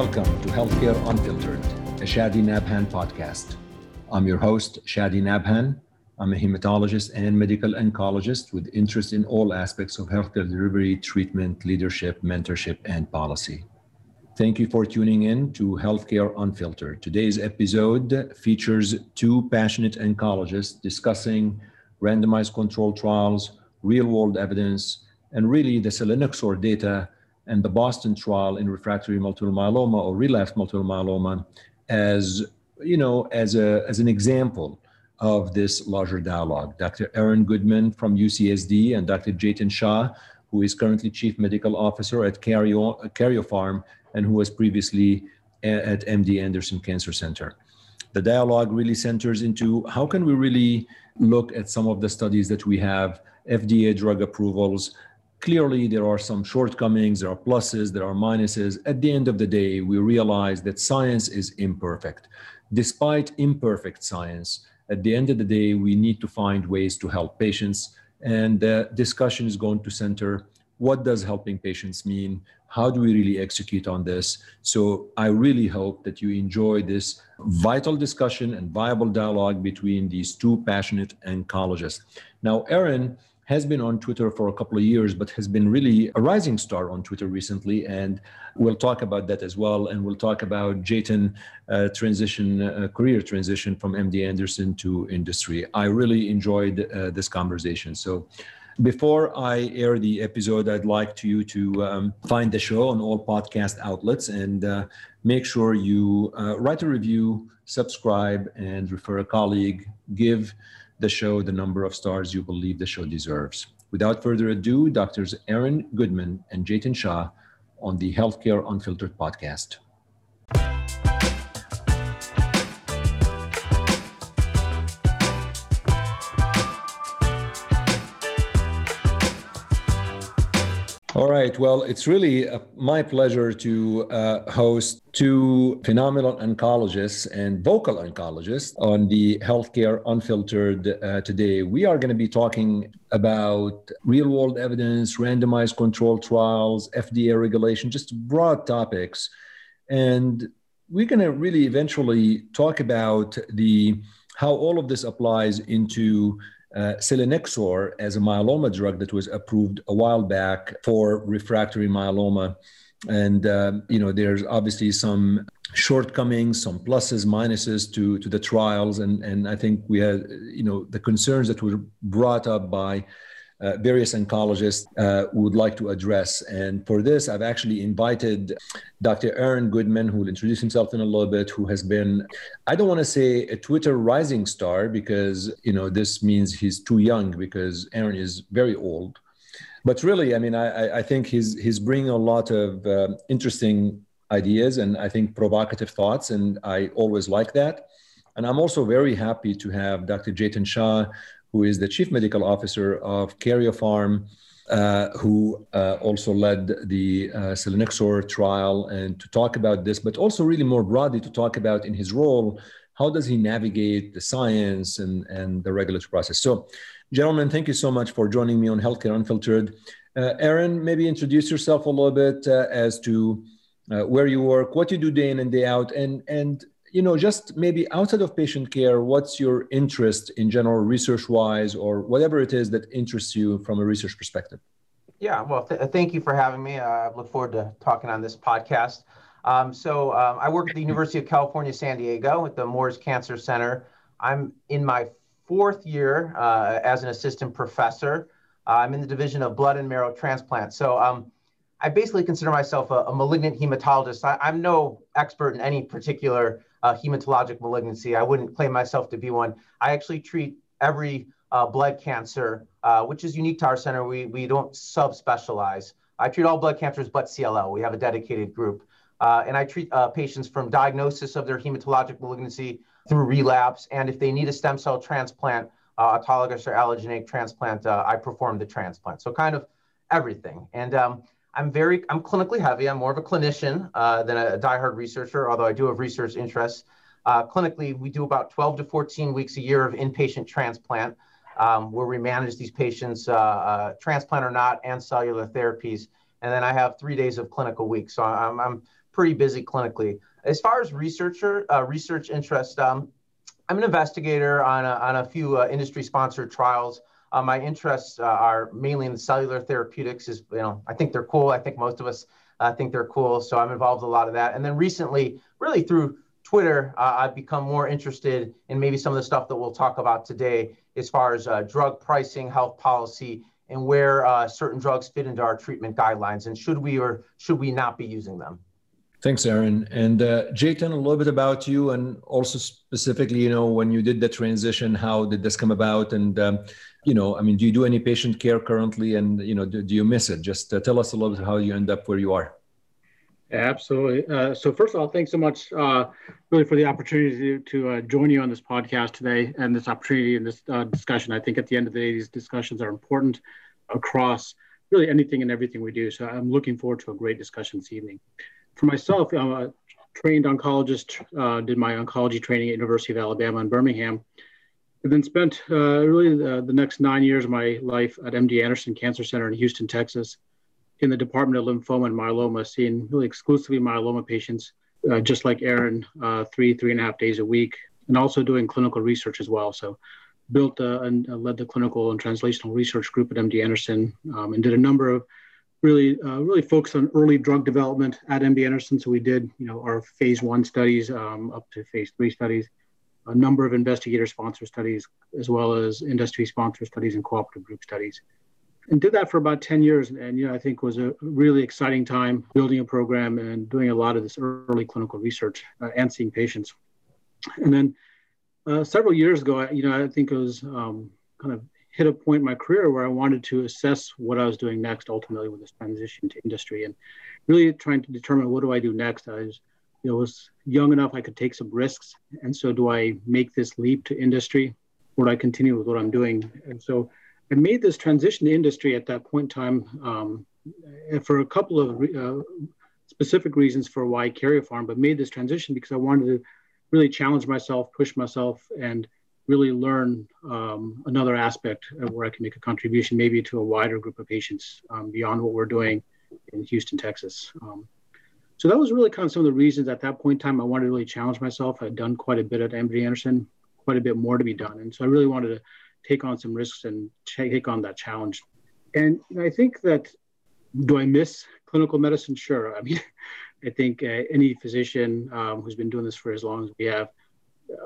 Welcome to Healthcare Unfiltered, a Shadi Nabhan podcast. I'm your host, Shadi Nabhan. I'm a hematologist and medical oncologist with interest in all aspects of healthcare delivery, treatment, leadership, mentorship, and policy. Thank you for tuning in to Healthcare Unfiltered. Today's episode features two passionate oncologists discussing randomized control trials, real world evidence, and really the selinexor data and the Boston trial in refractory multiple myeloma or relapsed multiple myeloma as you know as a as an example of this larger dialogue. Dr. Aaron Goodman from UCSD and Dr. Jatin Shah, who is currently Chief Medical Officer at Karyopharm and who was previously at MD Anderson Cancer Center. The dialogue really centers into how can we really look at some of the studies that we have, FDA drug approvals, clearly there are some shortcomings, there are pluses, there are minuses. At the end of the day, we realize that science is imperfect. Despite imperfect science, at the end of the day, we need to find ways to help patients. And the discussion is going to center what does helping patients mean? How do we really execute on this? So I really hope that you enjoy this vital discussion and viable dialogue between these two passionate oncologists. Now, Aaron has been on Twitter for a couple of years, but has been really a rising star on Twitter recently. And we'll talk about that as well. And we'll talk about Jatin uh, transition, uh, career transition from MD Anderson to industry. I really enjoyed uh, this conversation. So before I air the episode, I'd like to you to um, find the show on all podcast outlets and uh, make sure you uh, write a review, subscribe, and refer a colleague. Give the show the number of stars you believe the show deserves. Without further ado, Doctors Aaron Goodman and Jatin Shah on the Healthcare Unfiltered podcast. All right. Well, it's really uh, my pleasure to uh, host two phenomenal oncologists and vocal oncologists on the Healthcare Unfiltered uh, today. We are going to be talking about real world evidence, randomized control trials, FDA regulation, just broad topics. And we're going to really eventually talk about the how all of this applies into uh, selinexor as a myeloma drug that was approved a while back for refractory myeloma. And, um, you know, there's obviously some shortcomings, some pluses, minuses to, to the trials. And, and I think we had, you know, the concerns that were brought up by uh, various oncologists uh, would like to address. And for this, I've actually invited Dr. Aaron Goodman, who will introduce himself in a little bit, who has been, I don't want to say a Twitter rising star because, you know, this means he's too young because Aaron is very old. But really, I mean, I, I think he's, he's bringing a lot of uh, interesting ideas and I think provocative thoughts, and I always like that. And I'm also very happy to have Dr. Jatin Shah, who is the chief medical officer of Karyopharm, uh, who uh, also led the uh, selinexor trial, and to talk about this, but also really more broadly to talk about in his role, how does he navigate the science and, and the regulatory process. So, gentlemen, thank you so much for joining me on Healthcare Unfiltered. Uh, Aaron, maybe introduce yourself a little bit uh, as to uh, where you work, what you do day in and day out, and and you know, just maybe outside of patient care, what's your interest in general, research wise, or whatever it is that interests you from a research perspective? Yeah, well, th- thank you for having me. I look forward to talking on this podcast. Um, so, um, I work at the University of California, San Diego at the Moores Cancer Center. I'm in my fourth year uh, as an assistant professor. Uh, I'm in the division of blood and marrow transplant. So, um, I basically consider myself a, a malignant hematologist. I, am no expert in any particular uh, hematologic malignancy. I wouldn't claim myself to be one. I actually treat every uh, blood cancer, uh, which is unique to our center. We, we don't subspecialize. I treat all blood cancers but CLL. We have a dedicated group. Uh, and I treat uh, patients from diagnosis of their hematologic malignancy through relapse. And if they need a stem cell transplant, uh, autologous or allogeneic transplant, I perform the transplant. So kind of everything. And um, I'm very, I'm clinically heavy. I'm more of a clinician uh, than a diehard researcher, although I do have research interests. Uh, clinically, we do about 12 to 14 weeks a year of inpatient transplant, um, where we manage these patients, uh, uh, transplant or not, and cellular therapies. And then I have three days of clinical week. So I'm, I'm pretty busy clinically. As far as researcher uh, research interest, um, I'm an investigator on a, on a few uh, industry-sponsored trials. Uh, my interests uh, are mainly in cellular therapeutics. Is you know, I think they're cool. I think most of us uh, think they're cool. So I'm involved in a lot of that. And then recently, really through Twitter, uh, I've become more interested in maybe some of the stuff that we'll talk about today, as far as uh, drug pricing, health policy, and where uh, certain drugs fit into our treatment guidelines, and should we or should we not be using them. Thanks, Aaron. And uh, Jatin, a little bit about you, and also specifically, you know, when you did the transition, how did this come about? And um, you know, I mean, do you do any patient care currently? And you know, do, do you miss it? Just uh, tell us a little bit how you end up where you are. Absolutely. Uh, so first of all, thanks so much, uh, really, for the opportunity to, to uh, join you on this podcast today and this opportunity and this uh, discussion. I think at the end of the day, these discussions are important across really anything and everything we do. So I'm looking forward to a great discussion this evening for myself, I'm a trained oncologist, uh, did my oncology training at University of Alabama in Birmingham, and then spent uh, really the, the, next nine years of my life at MD Anderson Cancer Center in Houston, Texas, in the Department of Lymphoma and Myeloma, seeing really exclusively myeloma patients, uh, just like Aaron, uh, three, three and a half days a week, and also doing clinical research as well. So built uh, and led the clinical and translational research group at MD Anderson um, and did a number of really uh, really focused on early drug development at MD Anderson. So we did you know our phase one studies um, up to phase three studies, a number of investigator sponsored studies, as well as industry sponsored studies and cooperative group studies. And did that for about 10 years. And, you know, I think was a really exciting time building a program and doing a lot of this early clinical research uh, and seeing patients. And then uh, several years ago, I, you know, I think it was um, kind of hit a point in my career where I wanted to assess what I was doing next, ultimately with this transition to industry, and really trying to determine what do I do next. I was, you know, was young enough I could take some risks, and so do I make this leap to industry, or do I continue with what I'm doing? And so I made this transition to industry at that point in time um, for a couple of uh, specific reasons for why Karyopharm, but made this transition because I wanted to really challenge myself, push myself, and really learn um, another aspect where I can make a contribution, maybe to a wider group of patients um, beyond what we're doing in Houston, Texas. Um, so that was really kind of some of the reasons at that point in time I wanted to really challenge myself. I'd done quite a bit at MD Anderson, quite a bit more to be done. And so I really wanted to take on some risks and take on that challenge. And I think that, do I miss clinical medicine? Sure. I mean, I think uh, any physician um, who's been doing this for as long as we have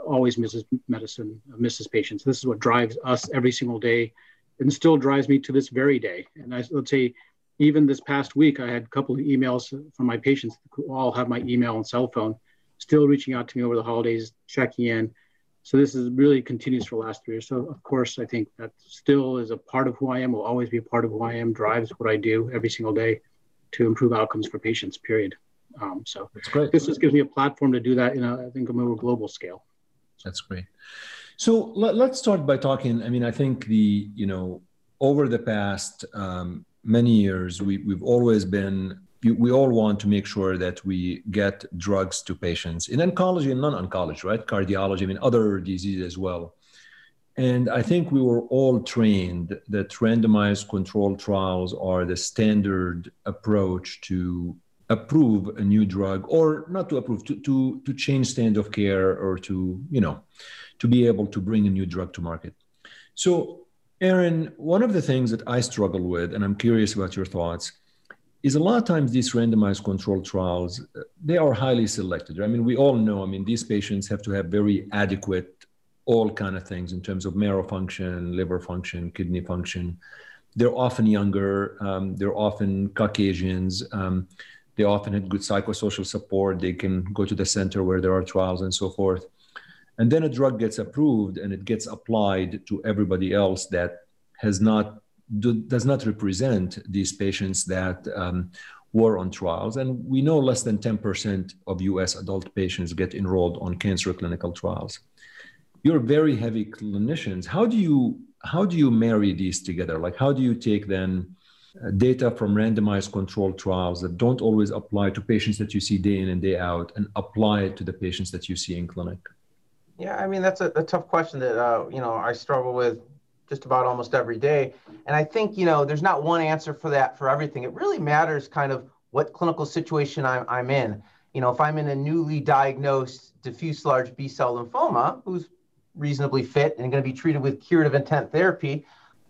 always misses medicine, misses patients. This is what drives us every single day and still drives me to this very day. And I, let's say, even this past week, I had a couple of emails from my patients who all have my email and cell phone, still reaching out to me over the holidays, checking in. So this is really continues for the last three years. So of course, I think that still is a part of who I am, will always be a part of who I am, drives what I do every single day to improve outcomes for patients, period. Um, so That's great. this just gives me a platform to do that in a, I think, a more global scale. That's great. So let, us start by talking. I mean, I think the you know over the past um, many years, we we've always been we all want to make sure that we get drugs to patients in oncology and non-oncology, right? Cardiology, I mean, other diseases as well. And I think we were all trained that randomized controlled trials are the standard approach to approve a new drug or not to approve to, to to change standard of care or to you know to be able to bring a new drug to market so aaron one of the things that i struggle with and i'm curious about your thoughts is a lot of times these randomized controlled trials they are highly selected i mean we all know i mean these patients have to have very adequate all kind of things in terms of marrow function liver function kidney function they're often younger um, they're often caucasians um, they often had good psychosocial support. They can go to the center where there are trials and so forth. And then a drug gets approved and it gets applied to everybody else that has not do, does not represent these patients that um, were on trials. And we know less than 10% of US adult patients get enrolled on cancer clinical trials. You're very heavy clinicians. How do you how do you marry these together? Like how do you take then uh, data from randomized controlled trials that don't always apply to patients that you see day in and day out and apply it to the patients that you see in clinic? Yeah, I mean, that's a, a tough question that, uh, you know, I struggle with just about almost every day. And I think, you know, there's not one answer for that for everything. It really matters kind of what clinical situation I'm, I'm in. you know, if I'm in a newly diagnosed diffuse large B cell lymphoma who's reasonably fit and going to be treated with curative intent therapy,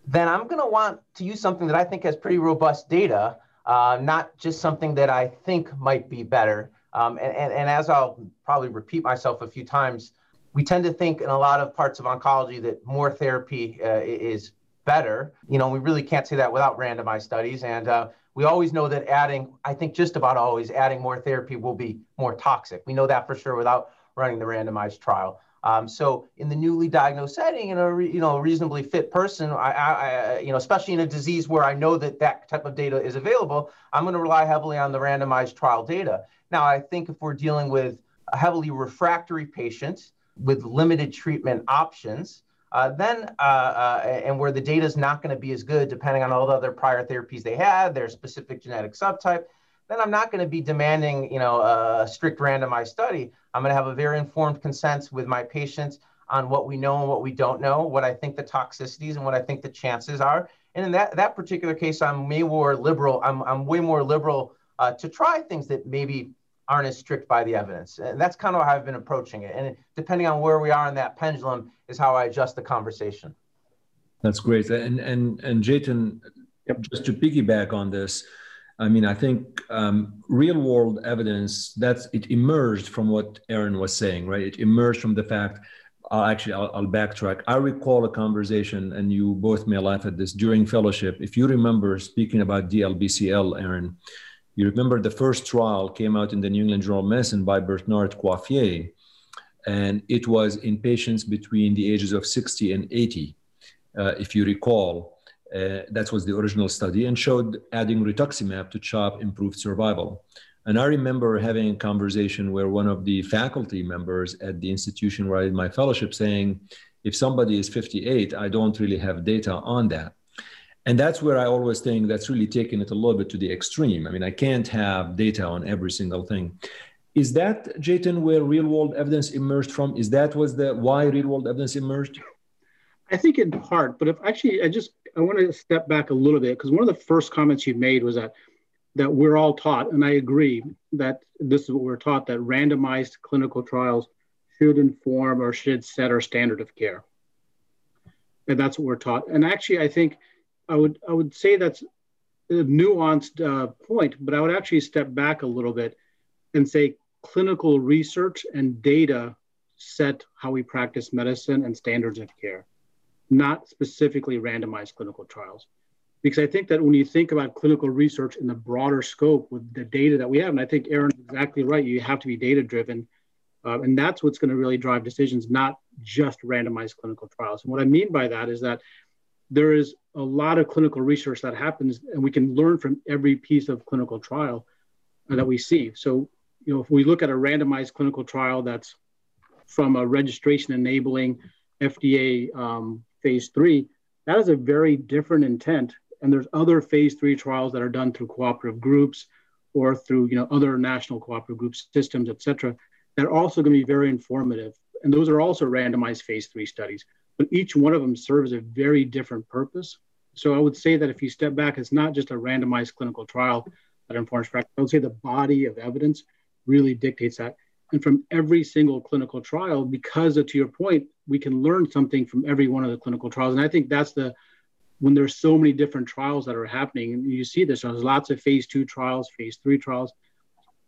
then I'm going to want to use something that I think has pretty robust data, uh, not just something that I think might be better. Um, and, and, and as I'll probably repeat myself a few times, we tend to think in a lot of parts of oncology that more therapy uh, is better. You know, we really can't say that without randomized studies. And uh, we always know that adding, I think just about always, adding more therapy will be more toxic. We know that for sure without running the randomized trial. Um, so in the newly diagnosed setting, in a re, you know reasonably fit person, I, I, you know especially in a disease where I know that that type of data is available, I'm going to rely heavily on the randomized trial data. Now, I think if we're dealing with a heavily refractory patient with limited treatment options, uh, then uh, uh, and where the data is not going to be as good depending on all the other prior therapies they had, their specific genetic subtype, then I'm not going to be demanding, you know, a strict randomized study. I'm going to have a very informed consent with my patients on what we know and what we don't know, what I think the toxicities and what I think the chances are. And in that, that particular case, I'm way more liberal. I'm, I'm way more liberal uh, to try things that maybe aren't as strict by the evidence. And that's kind of how I've been approaching it. And depending on where we are in that pendulum is how I adjust the conversation. That's great. And and and Jatin, yep. just to piggyback on this, I mean, I think um, real world evidence that's it emerged from what Aaron was saying, right? It emerged from the fact. Uh, actually, I'll, I'll, backtrack. I recall a conversation, and you both may laugh at this during fellowship. If you remember speaking about DLBCL, Aaron, you remember the first trial came out in the New England Journal of Medicine by Bertrand Coiffier, and it was in patients between the ages of 60 and 80, uh, if you recall. Uh, that was the original study and showed adding rituximab to CHOP improved survival. And I remember having a conversation where one of the faculty members at the institution where I did my fellowship saying, if somebody is 58, I don't really have data on that. And that's where I always think that's really taking it a little bit to the extreme. I mean, I can't have data on every single thing. Is that, Jatin, where real world evidence emerged from? Is that was the why real world evidence emerged? I think in part, but if actually I just I want to step back a little bit because one of the first comments you made was that that we're all taught, and I agree that this is what we're taught that randomized clinical trials should inform or should set our standard of care. And that's what we're taught. And actually, I think I would I would say that's a nuanced uh, point, but I would actually step back a little bit and say clinical research and data set how we practice medicine and standards of care not specifically randomized clinical trials. Because I think that when you think about clinical research in the broader scope with the data that we have, and I think Aaron's exactly right, you have to be data driven. Uh, and that's what's going to really drive decisions, not just randomized clinical trials. And what I mean by that is that there is a lot of clinical research that happens, and we can learn from every piece of clinical trial that we see. So, you know, if we look at a randomized clinical trial that's from a registration enabling FDA um, phase three, that is a very different intent. And there's other phase three trials that are done through cooperative groups or through you know other national cooperative group systems, et cetera, that are also going to be very informative. And those are also randomized phase three studies. But each one of them serves a very different purpose. So I would say that if you step back, it's not just a randomized clinical trial that informs practice. I would say the body of evidence really dictates that and from every single clinical trial because of, to your point we can learn something from every one of the clinical trials and i think that's the when there's so many different trials that are happening and you see this there's lots of phase two trials phase three trials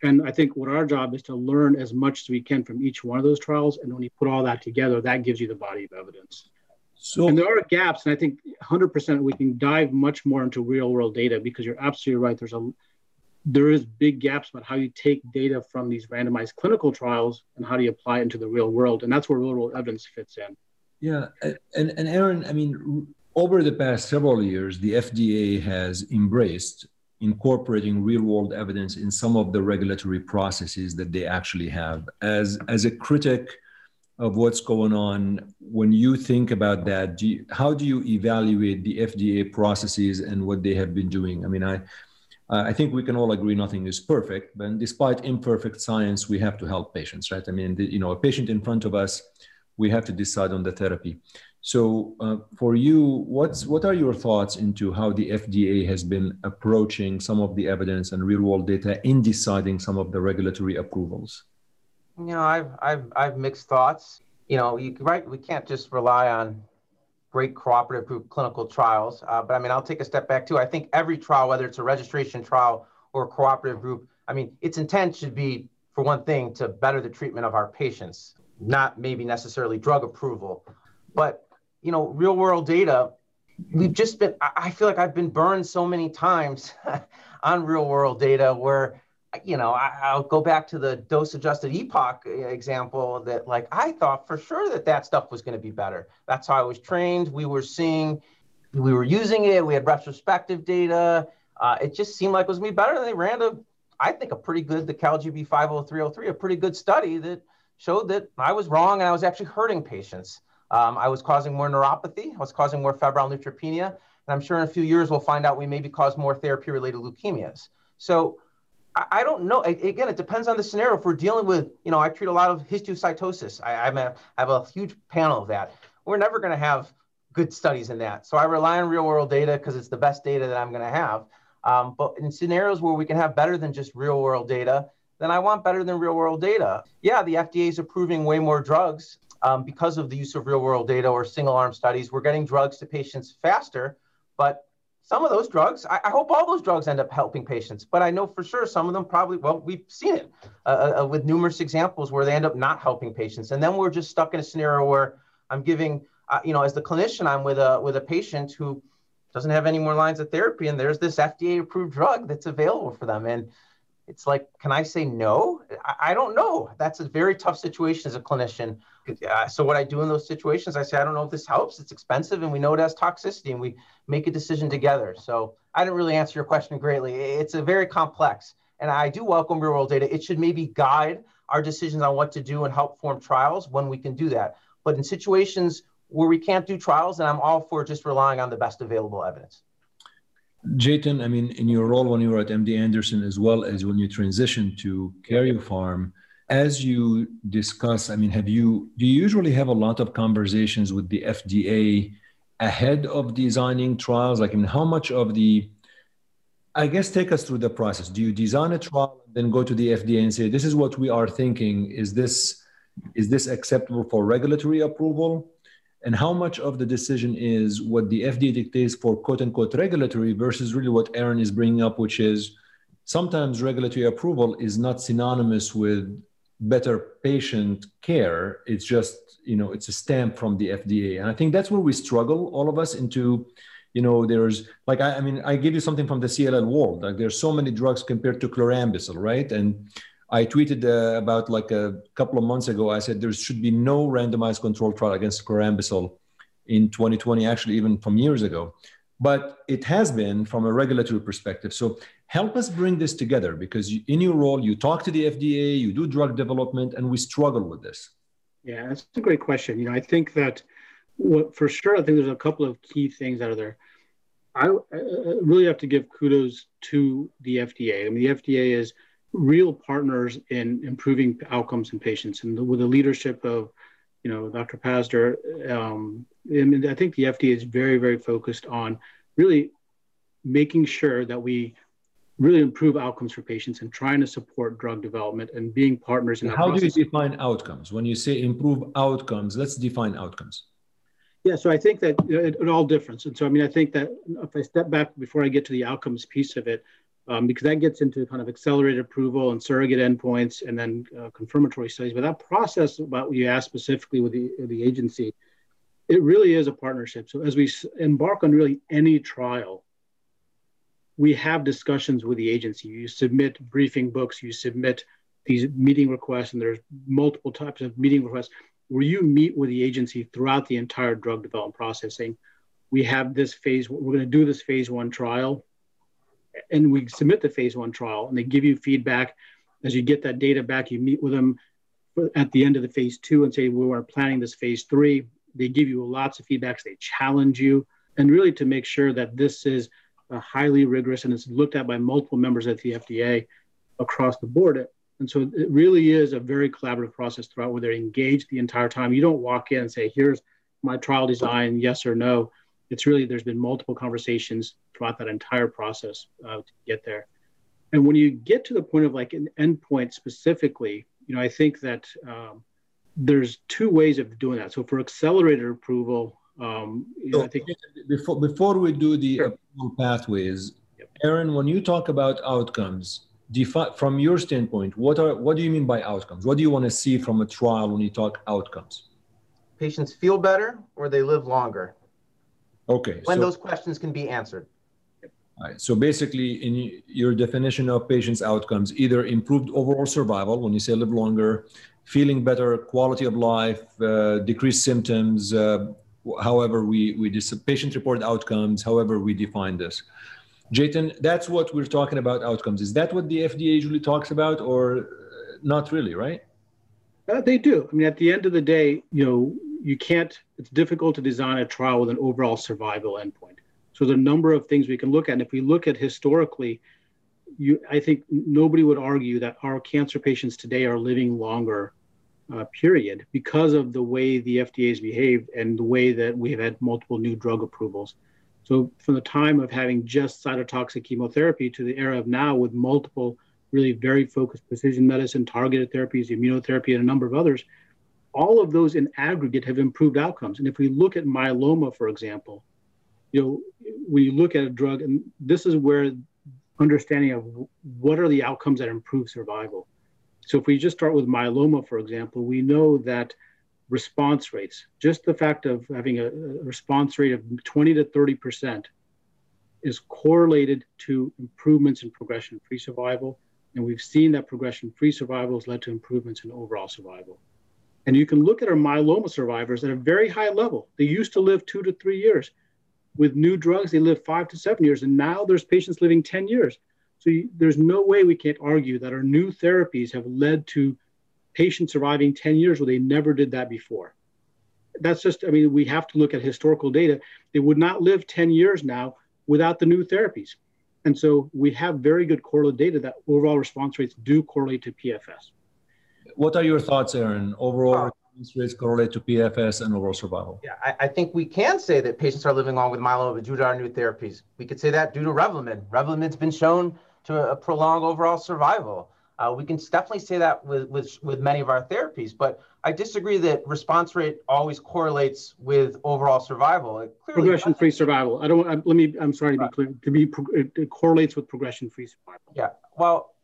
and i think what our job is to learn as much as we can from each one of those trials. And when you put all that together that gives you the body of evidence. So and there are gaps and i think 100% we can dive much more into real world data because you're absolutely right. There's a there is big gaps about how you take data from these randomized clinical trials and how do you apply it into the real world. And that's where real world evidence fits in. Yeah. And, and aaron i mean over the past several years the fda has embraced incorporating real world evidence in some of the regulatory processes that they actually have as as a critic of what's going on when you think about that do you, how do you evaluate the fda processes and what they have been doing i mean i I think we can all agree nothing is perfect, but despite imperfect science, we have to help patients, right? I mean, the, you know, a patient in front of us, we have to decide on the therapy. So, uh, for you, what's what are your thoughts into how the FDA has been approaching some of the evidence and real-world data in deciding some of the regulatory approvals? You know, I've I've I've mixed thoughts. You know, you right, we can't just rely on great cooperative group clinical trials. Uh, but I mean, I'll take a step back too. I think every trial, whether it's a registration trial or a cooperative group, I mean, its intent should be, for one thing, to better the treatment of our patients, not maybe necessarily drug approval. But you know, real world data, we've just been, I feel like I've been burned so many times on real world data where, you know, I, will go back to the dose adjusted EPOCH example that, like, I thought for sure that that stuff was going to be better. That's how I was trained. We were seeing, we were using it, we had retrospective data. Uh, it just seemed like it was going to be better. They ran a, I think, a pretty good, the CALGB 50303, a pretty good study that showed that I was wrong and I was actually hurting patients. Um, I was causing more neuropathy. I was causing more febrile neutropenia. And I'm sure in a few years we'll find out we maybe cause more therapy related leukemias. So I, I don't know. I, again, it depends on the scenario. If we're dealing with, you know, I treat a lot of histiocytosis, I, I'm a, I have a huge panel of that. We're never going to have good studies in that. So I rely on real world data because it's the best data that I'm going to have. Um, but in scenarios where we can have better than just real world data, then I want better than real world data. Yeah, the FDA is approving way more drugs um, because of the use of real world data or single arm studies, we're getting drugs to patients faster. But some of those drugs, I, I, hope all those drugs end up helping patients. But I know for sure some of them probably, well, we've seen it uh, uh, uh, with numerous examples where they end up not helping patients. And then we're just stuck in a scenario where I'm giving, uh, you know, as the clinician, I'm with a, with a patient who doesn't have any more lines of therapy and there's this FDA approved drug that's available for them. And it's like, can I say no? I, I don't know. That's a very tough situation as a clinician. Uh, so what I do in those situations, I say, I don't know if this helps. It's expensive, and we know it has toxicity, and we make a decision together. So I didn't really answer your question greatly. It's a very complex, and I do welcome real world data. It should maybe guide our decisions on what to do and help form trials when we can do that. But in situations where we can't do trials, and I'm all for just relying on the best available evidence. Jatin, I mean, in your role when you were at MD Anderson, as well as when you transitioned to Karyopharm, as you discuss, I mean, have you do you usually have a lot of conversations with the FDA ahead of designing trials? Like, I mean, how much of the I guess take us through the process. Do you design a trial and then go to the FDA and say, "This is what we are thinking. Is this is this acceptable for regulatory approval?" And how much of the decision is what the FDA dictates for quote unquote regulatory versus really what Aaron is bringing up, which is sometimes regulatory approval is not synonymous with better patient care. It's just, you know, it's a stamp from the FDA. And I think that's where we struggle, all of us, into, you know, there's like, I, I mean, I give you something from the CLL world. Like there's so many drugs compared to chlorambucil, right? And I tweeted uh, about like a couple of months ago. I said there should be no randomized control trial against chlorambucil in 2020, actually even from years ago. But it has been from a regulatory perspective. So help us bring this together because you, in your role, you talk to the FDA, you do drug development, and we struggle with this. Yeah, that's a great question. You know, I think that what for sure, I think there's a couple of key things out of there. I, I really have to give kudos to the FDA. I mean, the FDA is real partners in improving outcomes in patients. And with the leadership of, you know, Dr. Pazdur, um, I, mean, I think the FDA is very, very focused on really making sure that we really improve outcomes for patients and trying to support drug development and being partners in How process. do you define outcomes? When you say improve outcomes, let's define outcomes. Yeah, so I think that it, it all differs. And so, I mean, I think that if I step back before I get to the outcomes piece of it, um, because that gets into kind of accelerated approval and surrogate endpoints and then uh, confirmatory studies. But that process, about what you asked specifically with the, the agency, it really is a partnership. So as we embark on really any trial, we have discussions with the agency. You submit briefing books, you submit these meeting requests, and there's multiple types of meeting requests where you meet with the agency throughout the entire drug development processing. We have this phase, we're going to do this phase one trial and we submit the phase one trial and they give you feedback. As you get that data back you meet with them at the end of the phase two and say we are planning this phase three. They give you lots of feedbacks. They challenge you. And really to make sure that this is highly rigorous and it's looked at by multiple members at the fda across the board. And so it really is a very collaborative process throughout where they're engaged the entire time. You don't walk in and say here's my trial design, yes or no. It's really there's been multiple conversations throughout that entire process uh, to get there. And when you get to the point of like an endpoint specifically, you know, I think that um, there's two ways of doing that. So for accelerated approval, um, you know, I think before before we do the sure. pathways, yep. Aaron, when you talk about outcomes, defi- from your standpoint, what are what do you mean by outcomes? What do you want to see from a trial when you talk outcomes? Patients feel better or they live longer. Okay. When so, those questions can be answered. All right. So basically, in your definition of patients' outcomes, either improved overall survival when you say live longer, feeling better, quality of life, uh, decreased symptoms, uh, however we we dis- patient reported outcomes, however we define this. Jatin, that's what we're talking about outcomes. Is that what the FDA usually talks about, or uh, not really, right? Uh, they do. I mean, at the end of the day, you know, you can't. It's difficult to design a trial with an overall survival endpoint. So the number of things we can look at, and if we look at historically, you, I think nobody would argue that our cancer patients today are living longer, uh, period, because of the way the FDA has behaved and the way that we have had multiple new drug approvals. So from the time of having just cytotoxic chemotherapy to the era of now with multiple really very focused precision medicine, targeted therapies, immunotherapy, and a number of others, all of those in aggregate have improved outcomes. And if we look at myeloma, for example, you know, when you look at a drug, and this is where understanding of what are the outcomes that improve survival. So if we just start with myeloma, for example, we know that response rates, just the fact of having a, response rate of 20 to 30% is correlated to improvements in progression free survival. And we've seen that progression free survival has led to improvements in overall survival. And you can look at our myeloma survivors at a very high level. They used to live two to three years. With new drugs, they live five to seven years. And now there's patients living 10 years. So you, there's no way we can't argue that our new therapies have led to patients surviving 10 years where they never did that before. That's just, I mean, we have to look at historical data. They would not live 10 years now without the new therapies. And so we have very good correlated data that overall response rates do correlate to PFS. What are your thoughts, Aaron? Overall response rates correlate to PFS and overall survival? Yeah, I, I, think we can say that patients are living long with myeloma due to our new therapies. We could say that due to Revlimid. Revlimid's been shown to uh, prolong overall survival. Uh, we can definitely say that with, with, with many of our therapies, but I disagree that response rate always correlates with overall survival. Progression-free survival. I don't. I, let me. I'm sorry to be clear. To be it correlates with progression-free survival. Yeah. Well,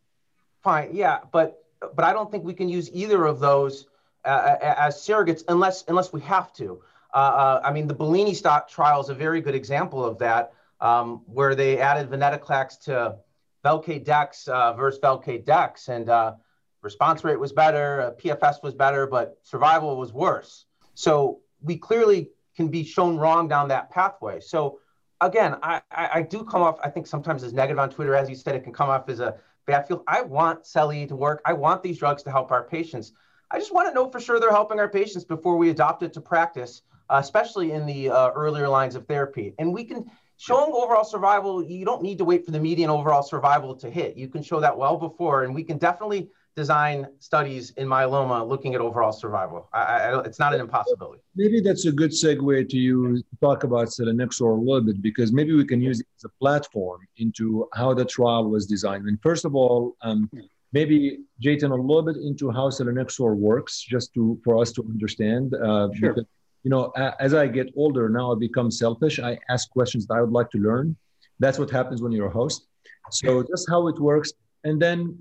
fine. Yeah, but but I don't think we can use either of those uh, as surrogates unless unless we have to. Uh, uh I mean, the Bellini stock trial is a very good example of that, um, where they added venetoclax to Velcade Dex uh, versus Velcade Dex, and uh, response rate was better, uh, PFS was better, but survival was worse. So we clearly can be shown wrong down that pathway. So again, I, I, I do come off, I think sometimes as negative on Twitter, as you said, it can come off as a bad feel. I want CELI to work. I want these drugs to help our patients. I just want to know for sure they're helping our patients before we adopt it to practice, uh, especially in the uh, earlier lines of therapy. And we can showing overall survival, you don't need to wait for the median overall survival to hit. You can show that well before, and we can definitely design studies in myeloma looking at overall survival. I, I, it's not an impossibility. Maybe that's a good segue to you to talk about selinexor a little bit because maybe we can use it as a platform into how the trial was designed. And first of all, um, maybe Jatin a little bit into how selinexor works, just to for us to understand. Uh, sure. Because, you know, as I get older now, I become selfish. I ask questions that I would like to learn. That's what happens when you're a host. So just how it works, and then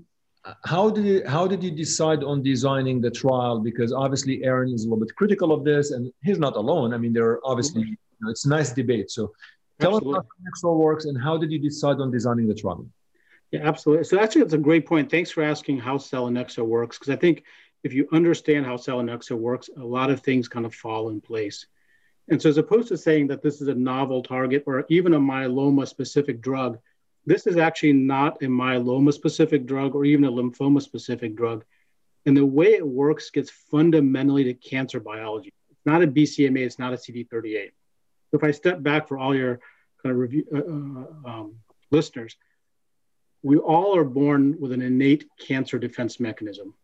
how did you, how did you decide on designing the trial? Because obviously Aaron is a little bit critical of this, and he's not alone. I mean, there are obviously mm-hmm. you know, it's a nice debate. So tell absolutely. us how Nexor works, and how did you decide on designing the trial? Yeah, absolutely. So actually, it's a great point. Thanks for asking how selinexor works, because I think if you understand how selinexor works, a lot of things kind of fall in place. And so, as opposed to saying that this is a novel target or even a myeloma specific drug, this is actually not a myeloma specific drug or even a lymphoma specific drug. And the way it works gets fundamentally to cancer biology. It's not a BCMA, it's not a CD38. So if I step back for all your kind of review uh, uh, um, listeners, we all are born with an innate cancer defense mechanism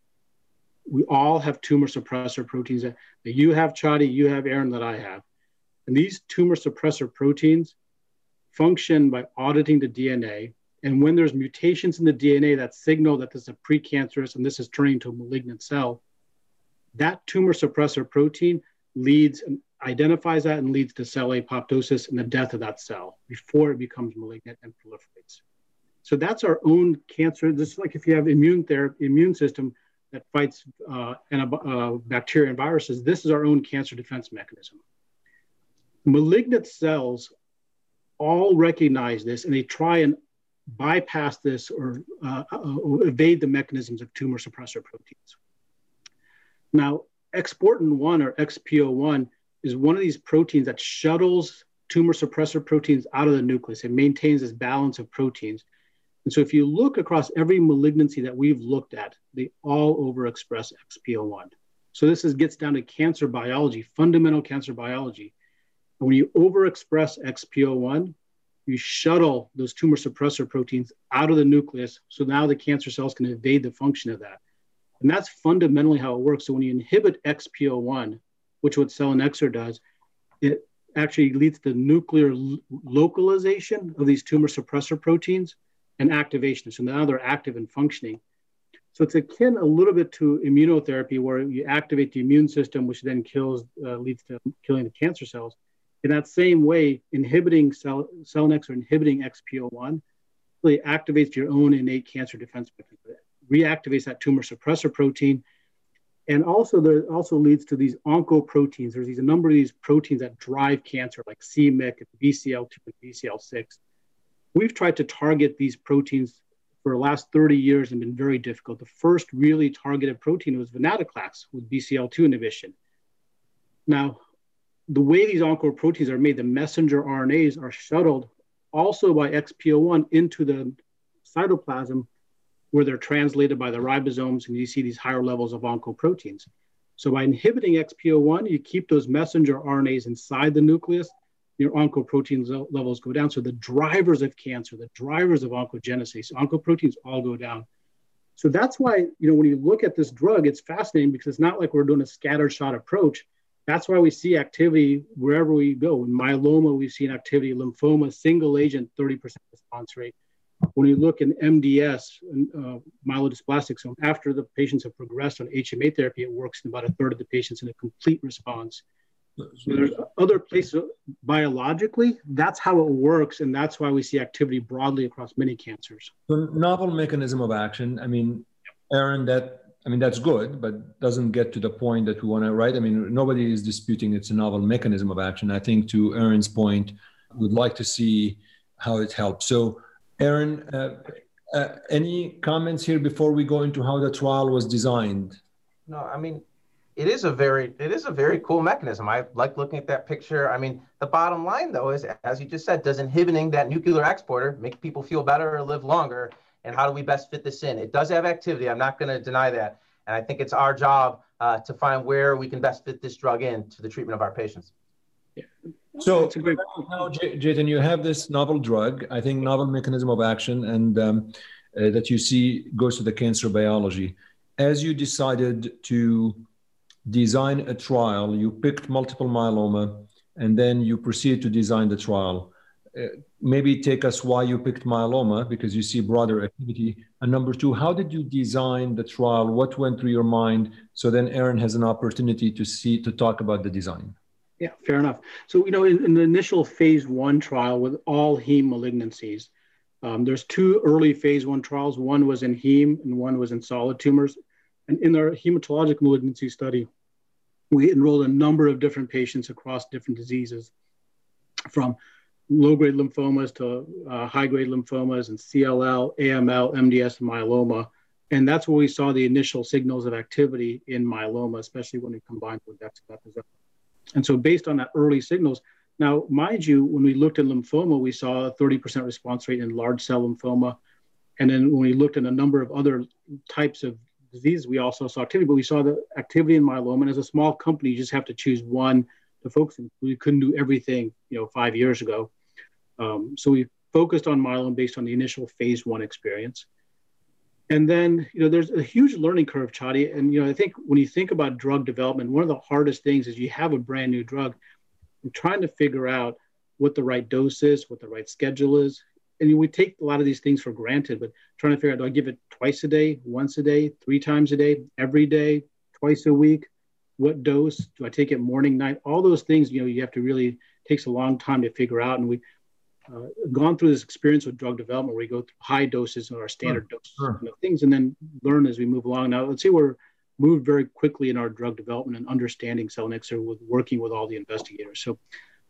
we all have tumor suppressor proteins that, that you have, Shadi, you have, Aaron, that I have. And these tumor suppressor proteins function by auditing the DNA. And when there's mutations in the DNA that signal that this is a precancerous and this is turning to a malignant cell, that tumor suppressor protein leads and identifies that and leads to cell apoptosis and the death of that cell before it becomes malignant and proliferates. So that's our own cancer. This is like if you have immune therapy, immune system that fights uh, uh, bacteria and viruses. This is our own cancer defense mechanism. Malignant cells all recognize this and they try and bypass this or uh, uh evade the mechanisms of tumor suppressor proteins. Now, exportin 1 or XPO1 is one of these proteins that shuttles tumor suppressor proteins out of the nucleus. It maintains this balance of proteins. And so if you look across every malignancy that we've looked at, they all overexpress XPO1. So this is, gets down to cancer biology, fundamental cancer biology. And when you overexpress XPO1, you shuttle those tumor suppressor proteins out of the nucleus. So now the cancer cells can evade the function of that. And that's fundamentally how it works. So when you inhibit XPO1, which what selinexor does, it actually leads to nuclear localization of these tumor suppressor proteins and activation. So now they're active and functioning. So it's akin a little bit to immunotherapy, where you activate the immune system, which then kills, uh, leads to killing the cancer cells. In that same way, inhibiting cell, selinexor or inhibiting XPO1 really activates your own innate cancer defense mechanism reactivates that tumor suppressor protein. And also there also leads to these oncoproteins. There's these, a number of these proteins that drive cancer, like c-Myc and BCL2 and BCL6. We've tried to target these proteins for the last 30 years and been very difficult. The first really targeted protein was venetoclax with BCL2 inhibition. Now, the way these oncoproteins are made, the messenger RNAs are shuttled also by XPO1 into the cytoplasm where they're translated by the ribosomes and you see these higher levels of oncoproteins. So by inhibiting XPO1, you keep those messenger RNAs inside the nucleus, your oncoprotein levels go down. So the drivers of cancer, the drivers of oncogenesis, oncoproteins all go down. So that's why, you know, when you look at this drug, it's fascinating because it's not like we're doing a scatter shot approach. That's why we see activity wherever we go. In myeloma, we've seen activity, lymphoma, single agent, 30% response rate. When you look in MDS, uh, myelodysplastic so after the patients have progressed on HMA therapy, it works in about a third of the patients in a complete response. So there's other places biologically, that's how it works, and that's why we see activity broadly across many cancers. The novel mechanism of action. I mean, Aaron, that I mean that's good, but doesn't get to the point that we want to write. I mean, nobody is disputing it's a novel mechanism of action. I think to Aaron's point, would like to see how it helps. So Aaron, uh, uh, any comments here before we go into how the trial was designed? No, I mean, it is a very it is a very cool mechanism. I like looking at that picture. I mean, the bottom line though is, as you just said, does inhibiting that nuclear exporter make people feel better or live longer? And how do we best fit this in? It does have activity. I'm not going to deny that. And I think it's our job uh, to find where we can best fit this drug in to the treatment of our patients. Yeah. So now, Jatin, you have this novel drug, I think novel mechanism of action, and um, uh, that you see goes to the cancer biology. As you decided to design a trial, you picked multiple myeloma, and then you proceed to design the trial. Maybe take us why you picked myeloma because you see broader activity. And number two, how did you design the trial? What went through your mind? So then Aaron has an opportunity to see to talk about the design. Yeah, fair enough. So, you know, in, in the initial phase one trial with all heme malignancies, um, there's two early phase one trials. One was in heme and one was in solid tumors. And in our hematologic malignancy study, we enrolled a number of different patients across different diseases from low grade lymphomas to uh, high grade lymphomas and CLL, AML, MDS, and myeloma. And that's where we saw the initial signals of activity in myeloma, especially when we combined with dexamethasone. And so, based on that early signals, now, mind you, when we looked at lymphoma, we saw a 30% response rate in large cell lymphoma. And then when we looked at a number of other types of diseases, we also saw activity, but we saw the activity in myeloma. And as a small company, you just have to choose one to focus on. We couldn't do everything, you know, five years ago. Um, so we focused on myeloma based on the initial phase one experience. And then, you know, there's a huge learning curve, Shadi. And, you know, I think when you think about drug development, one of the hardest things is you have a brand new drug and trying to figure out what the right dose is, what the right schedule is. And we take a lot of these things for granted, but trying to figure out do I give it twice a day, once a day, three times a day, every day, twice a week? What dose? Do I take it morning, night? All those things, you know, you have to really takes a long time to figure out. And we uh, gone through this experience with drug development where we go through high doses or our standard sure. doses sure. You know, things and then learn as we move along. Now, let's say we're moved very quickly in our drug development and understanding selinexor with working with all the investigators. So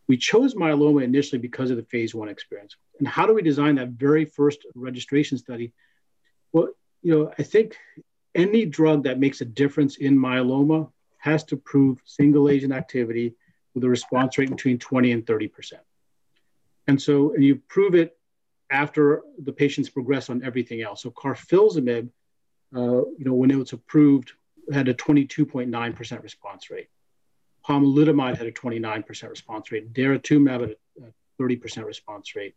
we chose myeloma initially because of the phase one experience. And how do we design that very first registration study? Well, you know, I think any drug that makes a difference in myeloma has to prove single agent activity with a response rate between 20 and 30 percent. And so and you prove it after the patients progress on everything else. So carfilzomib, uh, you know, when it was approved, had a 22.9% response rate. Pomalidomide had a 29% response rate. Daratumumab had a 30% response rate.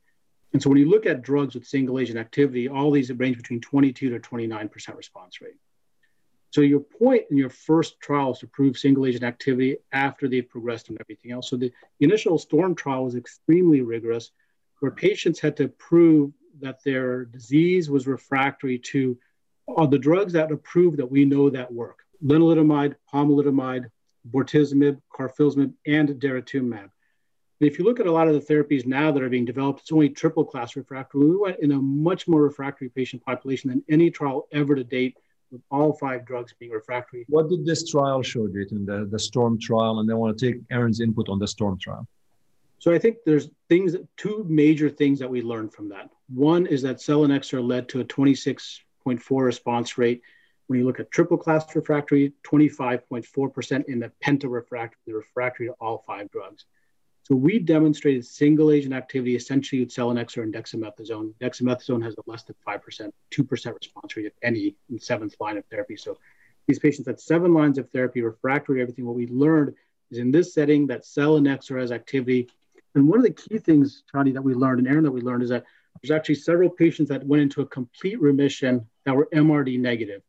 And so when you look at drugs with single agent activity, all these range between 22 to 29% response rate. So your point in your first trial is to prove single agent activity after they've progressed on everything else. So the initial STORM trial was extremely rigorous, where patients had to prove that their disease was refractory to all the drugs that approved that we know that work: lenalidomide, pomalidomide, bortezomib, carfilzomib, and daratumumab. And if you look at a lot of the therapies now that are being developed, it's only triple class refractory. We went in a much more refractory patient population than any trial ever to date with all five drugs being refractory. What did this trial show, Jatin, the, the STORM trial? And I want to take Aaron's input on the STORM trial. So I think there's things, two major things that we learned from that. One is that selinexor led to a 26.4 response rate. When you look at triple class refractory, 25.4% in the penta refractory, refractory to all five drugs. So we demonstrated single agent activity essentially with selinexor and dexamethasone. Dexamethasone has a less than 5%, 2% response rate, if any, in seventh line of therapy. So these patients had seven lines of therapy, refractory, everything. What we learned is in this setting that selinexor has activity. And one of the key things, Shadi, that we learned, and Aaron, that we learned is that there's actually several patients that went into a complete remission that were MRD negative.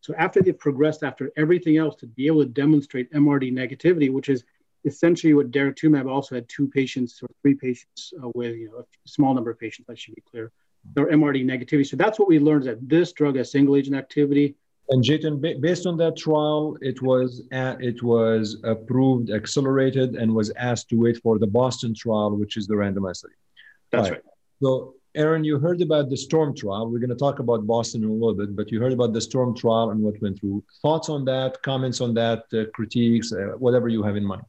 So after they've progressed after everything else to be able to demonstrate MRD negativity, which is essentially what daratumumab also had two patients or three patients uh, with you know a small number of patients that should be clear their mrd negativity so that's what we learned that this drug has single agent activity and Jatin, based on that trial, it was at, it was approved, accelerated, and was asked to wait for the Boston trial, which is the randomized study. That's right. right. So, Aaron, you heard about the Storm trial. We're going to talk about Boston in a little bit, but you heard about the Storm trial and what went through. Thoughts on that? Comments on that? Uh, critiques? Uh, whatever you have in mind.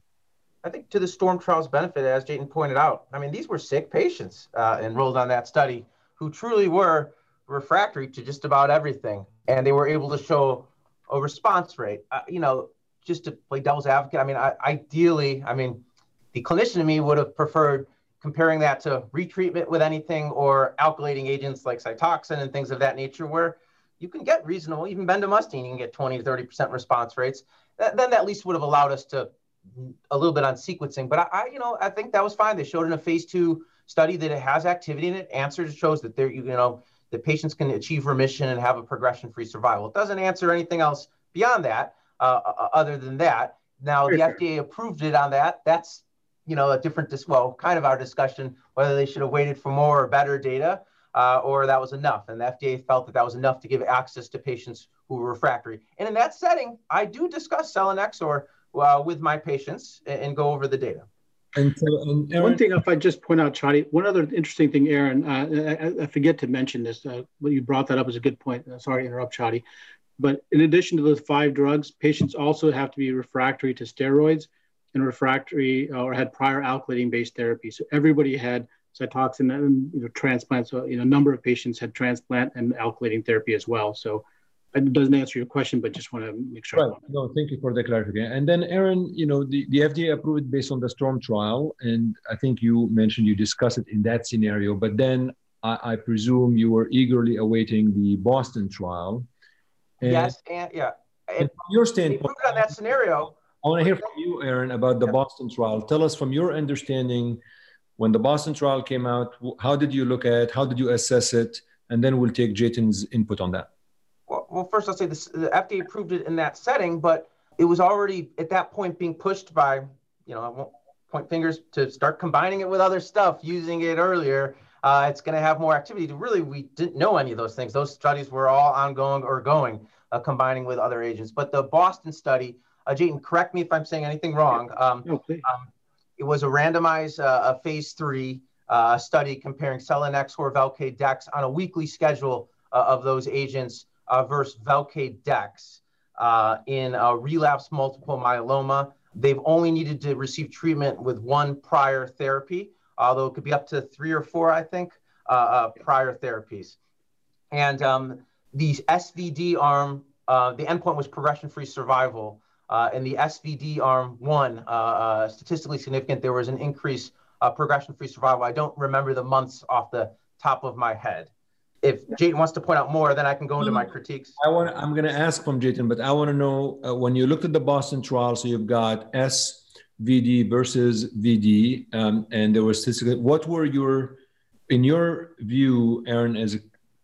I think to the storm trial's benefit, as Jatin pointed out, I mean, these were sick patients uh, enrolled on that study who truly were refractory to just about everything. And they were able to show a response rate. Uh, you know, just to play devil's advocate, I mean, I, ideally, I mean, the clinician in me would have preferred comparing that to retreatment with anything or alkylating agents like Cytoxan and things of that nature, where you can get reasonable, even bendamustine, you can get 20 to 30% response rates. Then that at least would have allowed us to a little bit on sequencing, but I, I, you know, I think that was fine. They showed in a phase two study that it has activity in it. Answers shows that there, you know, the patients can achieve remission and have a progression-free survival. It doesn't answer anything else beyond that, uh, uh, uh other than that. Now the FDA approved it on that. That's, you know, a different, dis- well, kind of our discussion whether they should have waited for more or better data, uh, or that was enough. And the FDA felt that that was enough to give access to patients who were refractory. And in that setting, I do discuss selinexor uh, with my patients and, and, go over the data. And, so, and Aaron, one thing, if I just point out, Shadi, one other interesting thing, Aaron, uh, I, I, forget to mention this, uh, but you brought that up as a good point. Uh, sorry to interrupt, Shadi. But in addition to those five drugs, patients also have to be refractory to steroids and refractory uh, or had prior alkylating based therapy. So everybody had Cytoxan and you know, transplant. So you know, a number of patients had transplant and alkylating therapy as well. So it doesn't answer your question, but just want to make sure. Right. No, thank you for the clarification. And then, Aaron, you know, the, the FDA approved based on the STORM trial, and I think you mentioned you discussed it in that scenario. But then I, I presume you were eagerly awaiting the Boston trial. And, yes, and yeah. And, and from your standpoint, on that scenario. I want to hear from you, Aaron, about the yeah. Boston trial. Tell us from your understanding when the Boston trial came out, how did you look at it? How did you assess it? And then we'll take Jatin's input on that. Well, first I'll say this, the FDA approved it in that setting, but it was already at that point being pushed by, you know, I won't point fingers to start combining it with other stuff, using it earlier. Uh, it's going to have more activity. Really, we didn't know any of those things. Those studies were all ongoing or going, uh, combining with other agents. But the Boston study, uh, Jatin, correct me if I'm saying anything wrong. Um, no, um, it was a randomized uh, a phase three uh, study comparing selinexor, Velcade, Dex on a weekly schedule uh, of those agents uh, versus Velcade, Dex uh, in relapse multiple myeloma. They've only needed to receive treatment with one prior therapy, although it could be up to three or four, I think, uh, uh, prior therapies. And um, the SVD arm, the endpoint was progression-free survival. Uh, and the SVD arm one, uh, uh, statistically significant. There was an increase uh, progression-free survival. I don't remember the months off the top of my head. If Jatin wants to point out more, then I can go into my critiques. I want. I'm going to ask from Jatin, but I want to know uh, when you looked at the Boston trial. So you've got SVD versus VD, um, and there was statistical. What were your, in your view, Aaron, as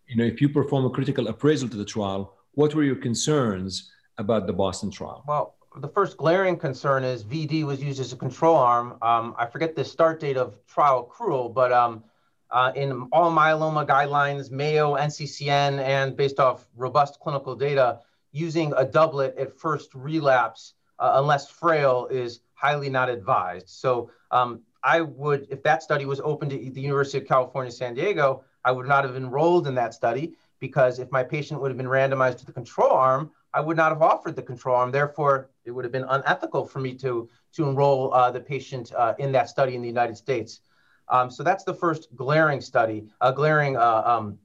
you know, if you perform a critical appraisal to the trial, what were your concerns about the Boston trial? Well, the first glaring concern is VD was used as a control arm. Um, I forget the start date of trial accrual, but um, uh, in all myeloma guidelines, Mayo, NCCN, and based off robust clinical data, using a doublet at first relapse, uh, unless frail, is highly not advised. So um, I would, if that study was open to the University of California, San Diego, I would not have enrolled in that study because if my patient would have been randomized to the control arm, I would not have offered the control arm. Therefore, it would have been unethical for me to, to enroll uh, the patient uh, in that study in the United States. Um, so that's the first glaring study, a glaring uh, um,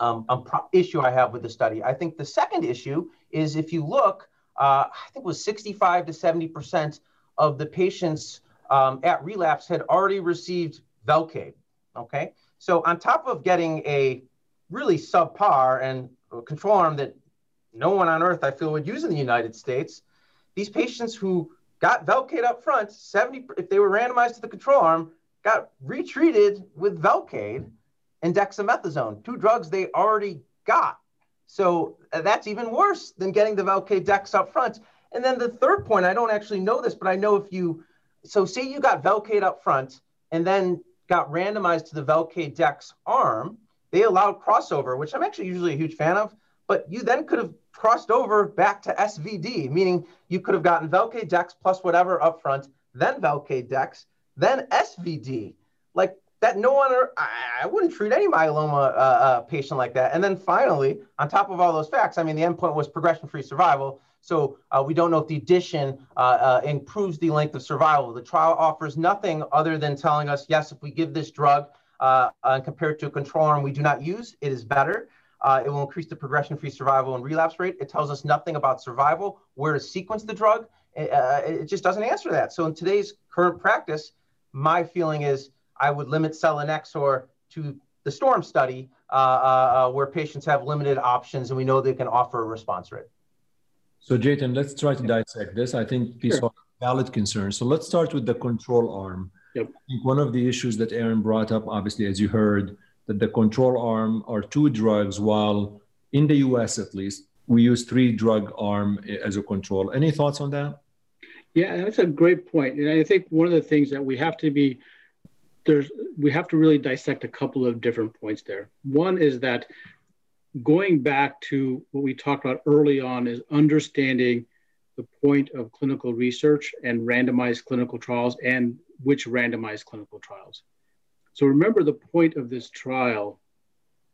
um, um issue I have with the study. I think the second issue is if you look, uh, I think it was 65 to 70% of the patients um, at relapse had already received Velcade. Okay. So on top of getting a really subpar and control arm that no one on earth I feel would use in the United States. These patients who got Velcade up front, 70 if they were randomized to the control arm, got retreated with Velcade and dexamethasone, two drugs they already got. So uh, that's even worse than getting the Velcade Dex up front. And then the third point, I don't actually know this, but I know if you, so say you got Velcade up front and then got randomized to the Velcade Dex arm, they allowed crossover, which I'm actually usually a huge fan of, but you then could have crossed over back to SVD, meaning you could have gotten Velcade Dex plus whatever up front, then Velcade Dex, then SVD. Like that, no one, I, I wouldn't treat any myeloma uh, uh, patient like that. And then finally, on top of all those facts, I mean, the endpoint was progression free survival. So uh, we don't know if the addition uh, uh, improves the length of survival. The trial offers nothing other than telling us, yes, if we give this drug uh, compared to a control arm we do not use, it is better. Uh, it will increase the progression-free survival and relapse rate. It tells us nothing about survival, where to sequence the drug. Uh, it just doesn't answer that. So in today's current practice, my feeling is I would limit selinexor to the STORM study, uh, uh, uh, where patients have limited options and we know they can offer a response rate. So Jatin, let's try to dissect this. I think these sure. are valid concerns. So let's start with the control arm. Yep. I think one of the issues that Aaron brought up, obviously, as you heard, that the control arm are two drugs, while in the US at least, we use three drug arm as a control. Any thoughts on that? Yeah, that's a great point. And I think one of the things that we have to be there's we have to really dissect a couple of different points there. One is that going back to what we talked about early on is understanding the point of clinical research and randomized clinical trials and which randomized clinical trials. So remember, the point of this trial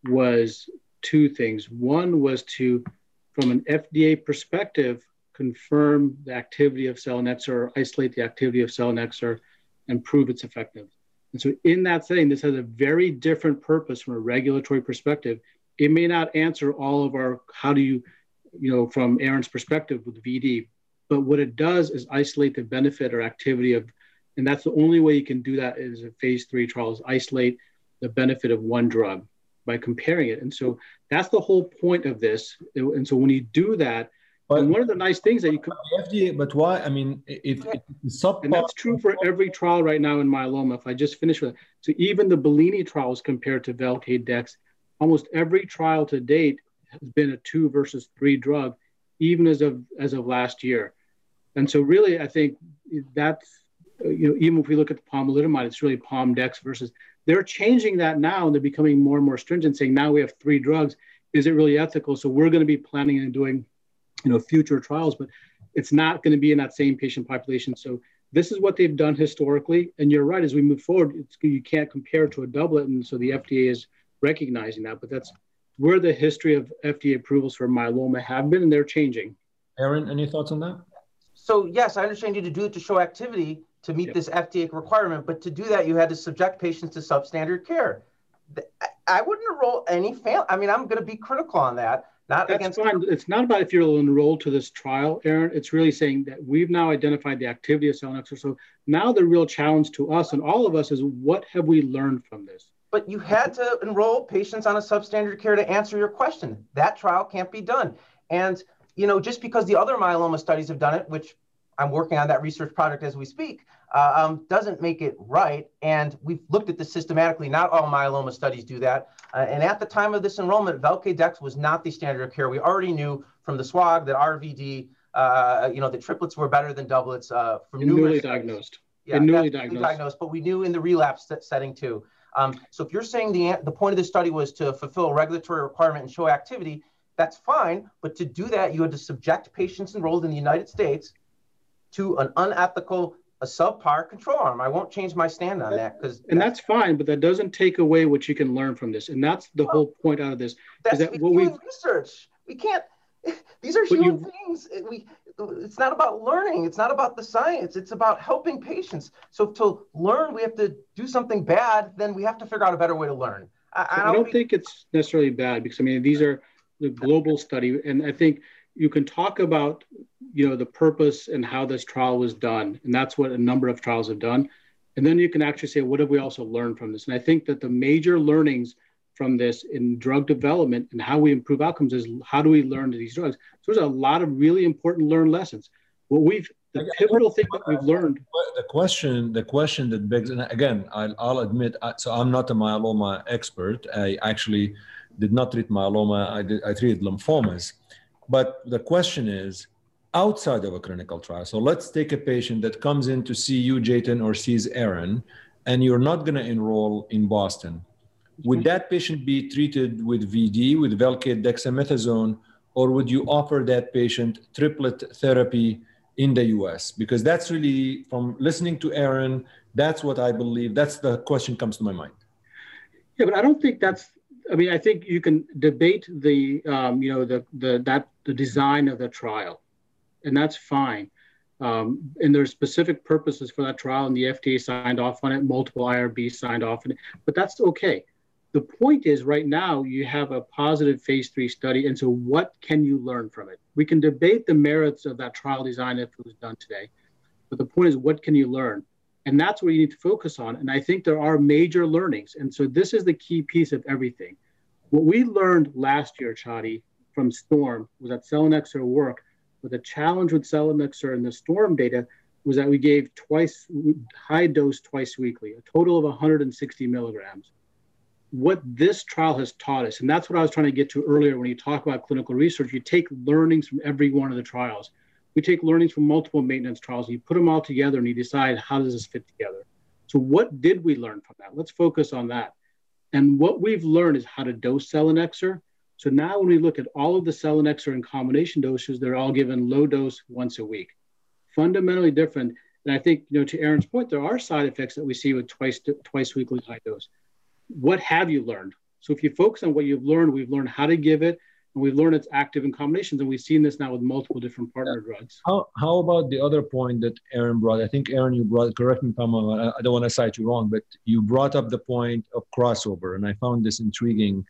was two things. One was to, from an FDA perspective, confirm the activity of selinexor, isolate the activity of selinexor, and prove its effectiveness. And so, in that setting, this has a very different purpose from a regulatory perspective. It may not answer all of our how do you, you know, from Aaron's perspective with VD, but what it does is isolate the benefit or activity of and that's the only way you can do that is a phase three trials, isolate the benefit of one drug by comparing it. And so that's the whole point of this. And so when you do that, but and one of the nice things that you can FDA, but why? I mean, if, if and that's true for every trial right now in myeloma. If I just finish with it, so even the Bellini trials compared to Velcade Dex, almost every trial to date has been a two versus three drug, even as of as of last year. And so, really, I think that's you know, even if we look at the pomalidomide, it's really Pom Dex versus. They're changing that now, and they're becoming more and more stringent, saying now we have three drugs. Is it really ethical? So we're going to be planning and doing, you know, future trials, but it's not going to be in that same patient population. So this is what they've done historically, and you're right. As we move forward, you can't compare to a doublet, and so the FDA is recognizing that. But that's where the history of FDA approvals for myeloma have been, and they're changing. Aaron, any thoughts on that? So yes, I understand you to do it to show activity to meet yep. this FDA requirement, but to do that, you had to subject patients to substandard care. I wouldn't enroll any family. I mean, I'm going to be critical on that. Not That's. Fine. It's not about if you're enrolled to this trial, Aaron. It's really saying that we've now identified the activity of selinexor. So now the real challenge to us and all of us is what have we learned from this? But you had to enroll patients on a substandard care to answer your question. That trial can't be done. And you know, just because the other myeloma studies have done it, which I'm working on that research project as we speak, uh, um, doesn't make it right. And we've looked at this systematically. Not all myeloma studies do that. Uh, and at the time of this enrollment, Velcade Dex was not the standard of care. We already knew from the SWOG that RVD, uh, you know, the triplets were better than doublets uh, from newly diagnosed. Yeah, newly diagnosed. diagnosed. But we knew in the relapse setting too. Um, so if you're saying the the point of this study was to fulfill a regulatory requirement and show activity, that's fine. But to do that, you had to subject patients enrolled in the United States to an unethical a subpar control arm. I won't change my stand on that because and that's, that's, fine, but that doesn't take away what you can learn from this. And that's the well, whole point out of this. That's is that what we research. We can't. These are human you, things. We. It's not about learning. It's not about the science. It's about helping patients. So to learn, we have to do something bad. Then we have to figure out a better way to learn. I, I don't, I don't be, think it's necessarily bad because I mean these are the global study, and I think you can talk about you know the purpose and how this trial was done and that's what a number of trials have done. And then you can actually say what have we also learned from this? And i think that the major learnings from this in drug development and how we improve outcomes is how do we learn these drugs? So there's a lot of really important learned lessons. What we've the pivotal thing that we've learned the question the question that begs and again i'll, I'll admit so i'm not a myeloma expert. I actually did not treat myeloma. I, did, I treated lymphomas but the question is outside of a clinical trial. So let's take a patient that comes in to see you, Jatin, or sees Aaron, and you're not going to enroll in Boston. Would mm-hmm. that patient be treated with VD, with Velcade dexamethasone, or would you offer that patient triplet therapy in the US? Because that's really, from listening to Aaron, that's what I believe. That's the question comes to my mind. Yeah, but I don't think that's I mean, I think you can debate the, um, you know, the the that the design of the trial, and that's fine. Um, and there's specific purposes for that trial, and the FDA signed off on it. Multiple IRBs signed off on it, but that's okay. The point is, right now you have a positive phase three study, and so what can you learn from it? We can debate the merits of that trial design if it was done today, but the point is, what can you learn? And that's what you need to focus on. And I think there are major learnings. And so this is the key piece of everything. What we learned last year, Shadi, from Storm was that selinexor worked. But the challenge with selinexor and the Storm data was that we gave twice high dose twice weekly, a total of 160 milligrams. What this trial has taught us, and that's what I was trying to get to earlier when you talk about clinical research, you take learnings from every one of the trials we take learnings from multiple maintenance trials and you put them all together and you decide how does this fit together. So what did we learn from that? Let's focus on that. And what we've learned is how to dose selinexor. So now when we look at all of the selinexor in combination doses, they're all given low dose once a week. Fundamentally different. And I think, you know, to Aaron's point, there are side effects that we see with twice twice weekly high dose. What have you learned? So if you focus on what you've learned, we've learned how to give it, and we've learned it's active in combinations, and we've seen this now with multiple different partner yeah. drugs. How, how about the other point that Aaron brought? I think Aaron, you brought. Correct me if I'm. I don't want to cite you wrong, but you brought up the point of crossover, and I found this intriguing.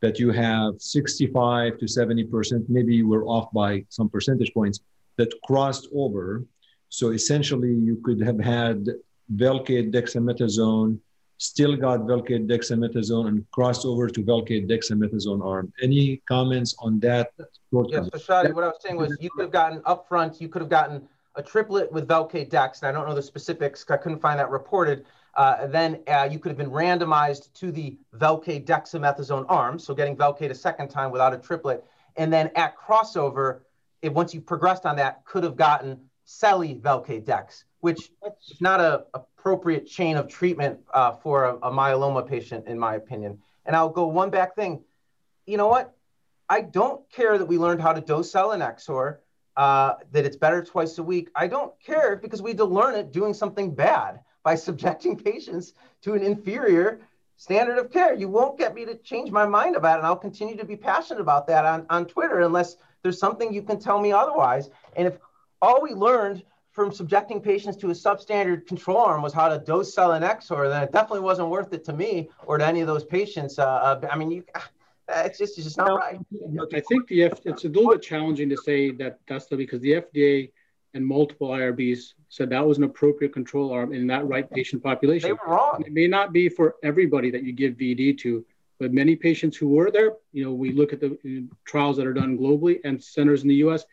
That you have 65 to 70 percent, maybe you were off by some percentage points, that crossed over. So essentially, you could have had Velcade dexamethasone still got Velcade dexamethasone and crossed over to Velcade dexamethasone arm. Any comments on that? Yes, Fashadi, what I was saying was you could have gotten upfront, you could have gotten a triplet with Velcade dex, and I don't know the specifics, I couldn't find that reported. Uh, then uh, you could have been randomized to the Velcade dexamethasone arm, so getting Velcade a second time without a triplet. And then at crossover, if once you progressed on that, could have gotten Celi Velcade dex, which is not an appropriate chain of treatment uh, for a, a myeloma patient, in my opinion. And I'll go one back thing. You know what? I don't care that we learned how to dose selinexor, uh, that it's better twice a week. I don't care because we had to learn it doing something bad by subjecting patients to an inferior standard of care. You won't get me to change my mind about it. And I'll continue to be passionate about that on, on Twitter unless there's something you can tell me otherwise. And if all we learned from subjecting patients to a substandard control arm was how to dose selinexor, then it definitely wasn't worth it to me or to any of those patients. Uh, uh, I mean, you, it's just it's just not right. I think the F, it's a little bit challenging to say that that's the because the FDA and multiple IRBs said that was an appropriate control arm in that right patient population. They were wrong. It may not be for everybody that you give VD to, but many patients who were there, you know, we look at the uh, trials that are done globally and centers in the US.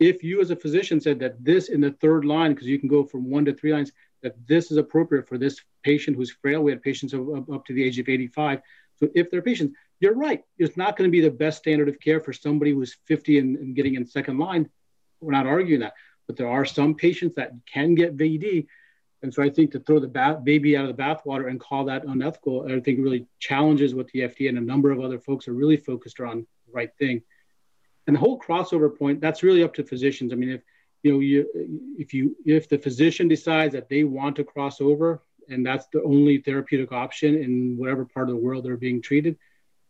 If you as a physician said that this in the third line, because you can go from one to three lines, that this is appropriate for this patient who's frail, we had patients up to the age of 85. So if they're patients, you're right. It's not going to be the best standard of care for somebody who's 50 and, and getting in second line. We're not arguing that but there are some patients that can get VD. And so I think to throw the ba- baby out of the bathwater and call that unethical, I think really challenges what the FDA and a number of other folks are really focused on the right thing. And the whole crossover point, that's really up to physicians. I mean, if you know, you if you if the physician decides that they want to cross over and that's the only therapeutic option in whatever part of the world they're being treated,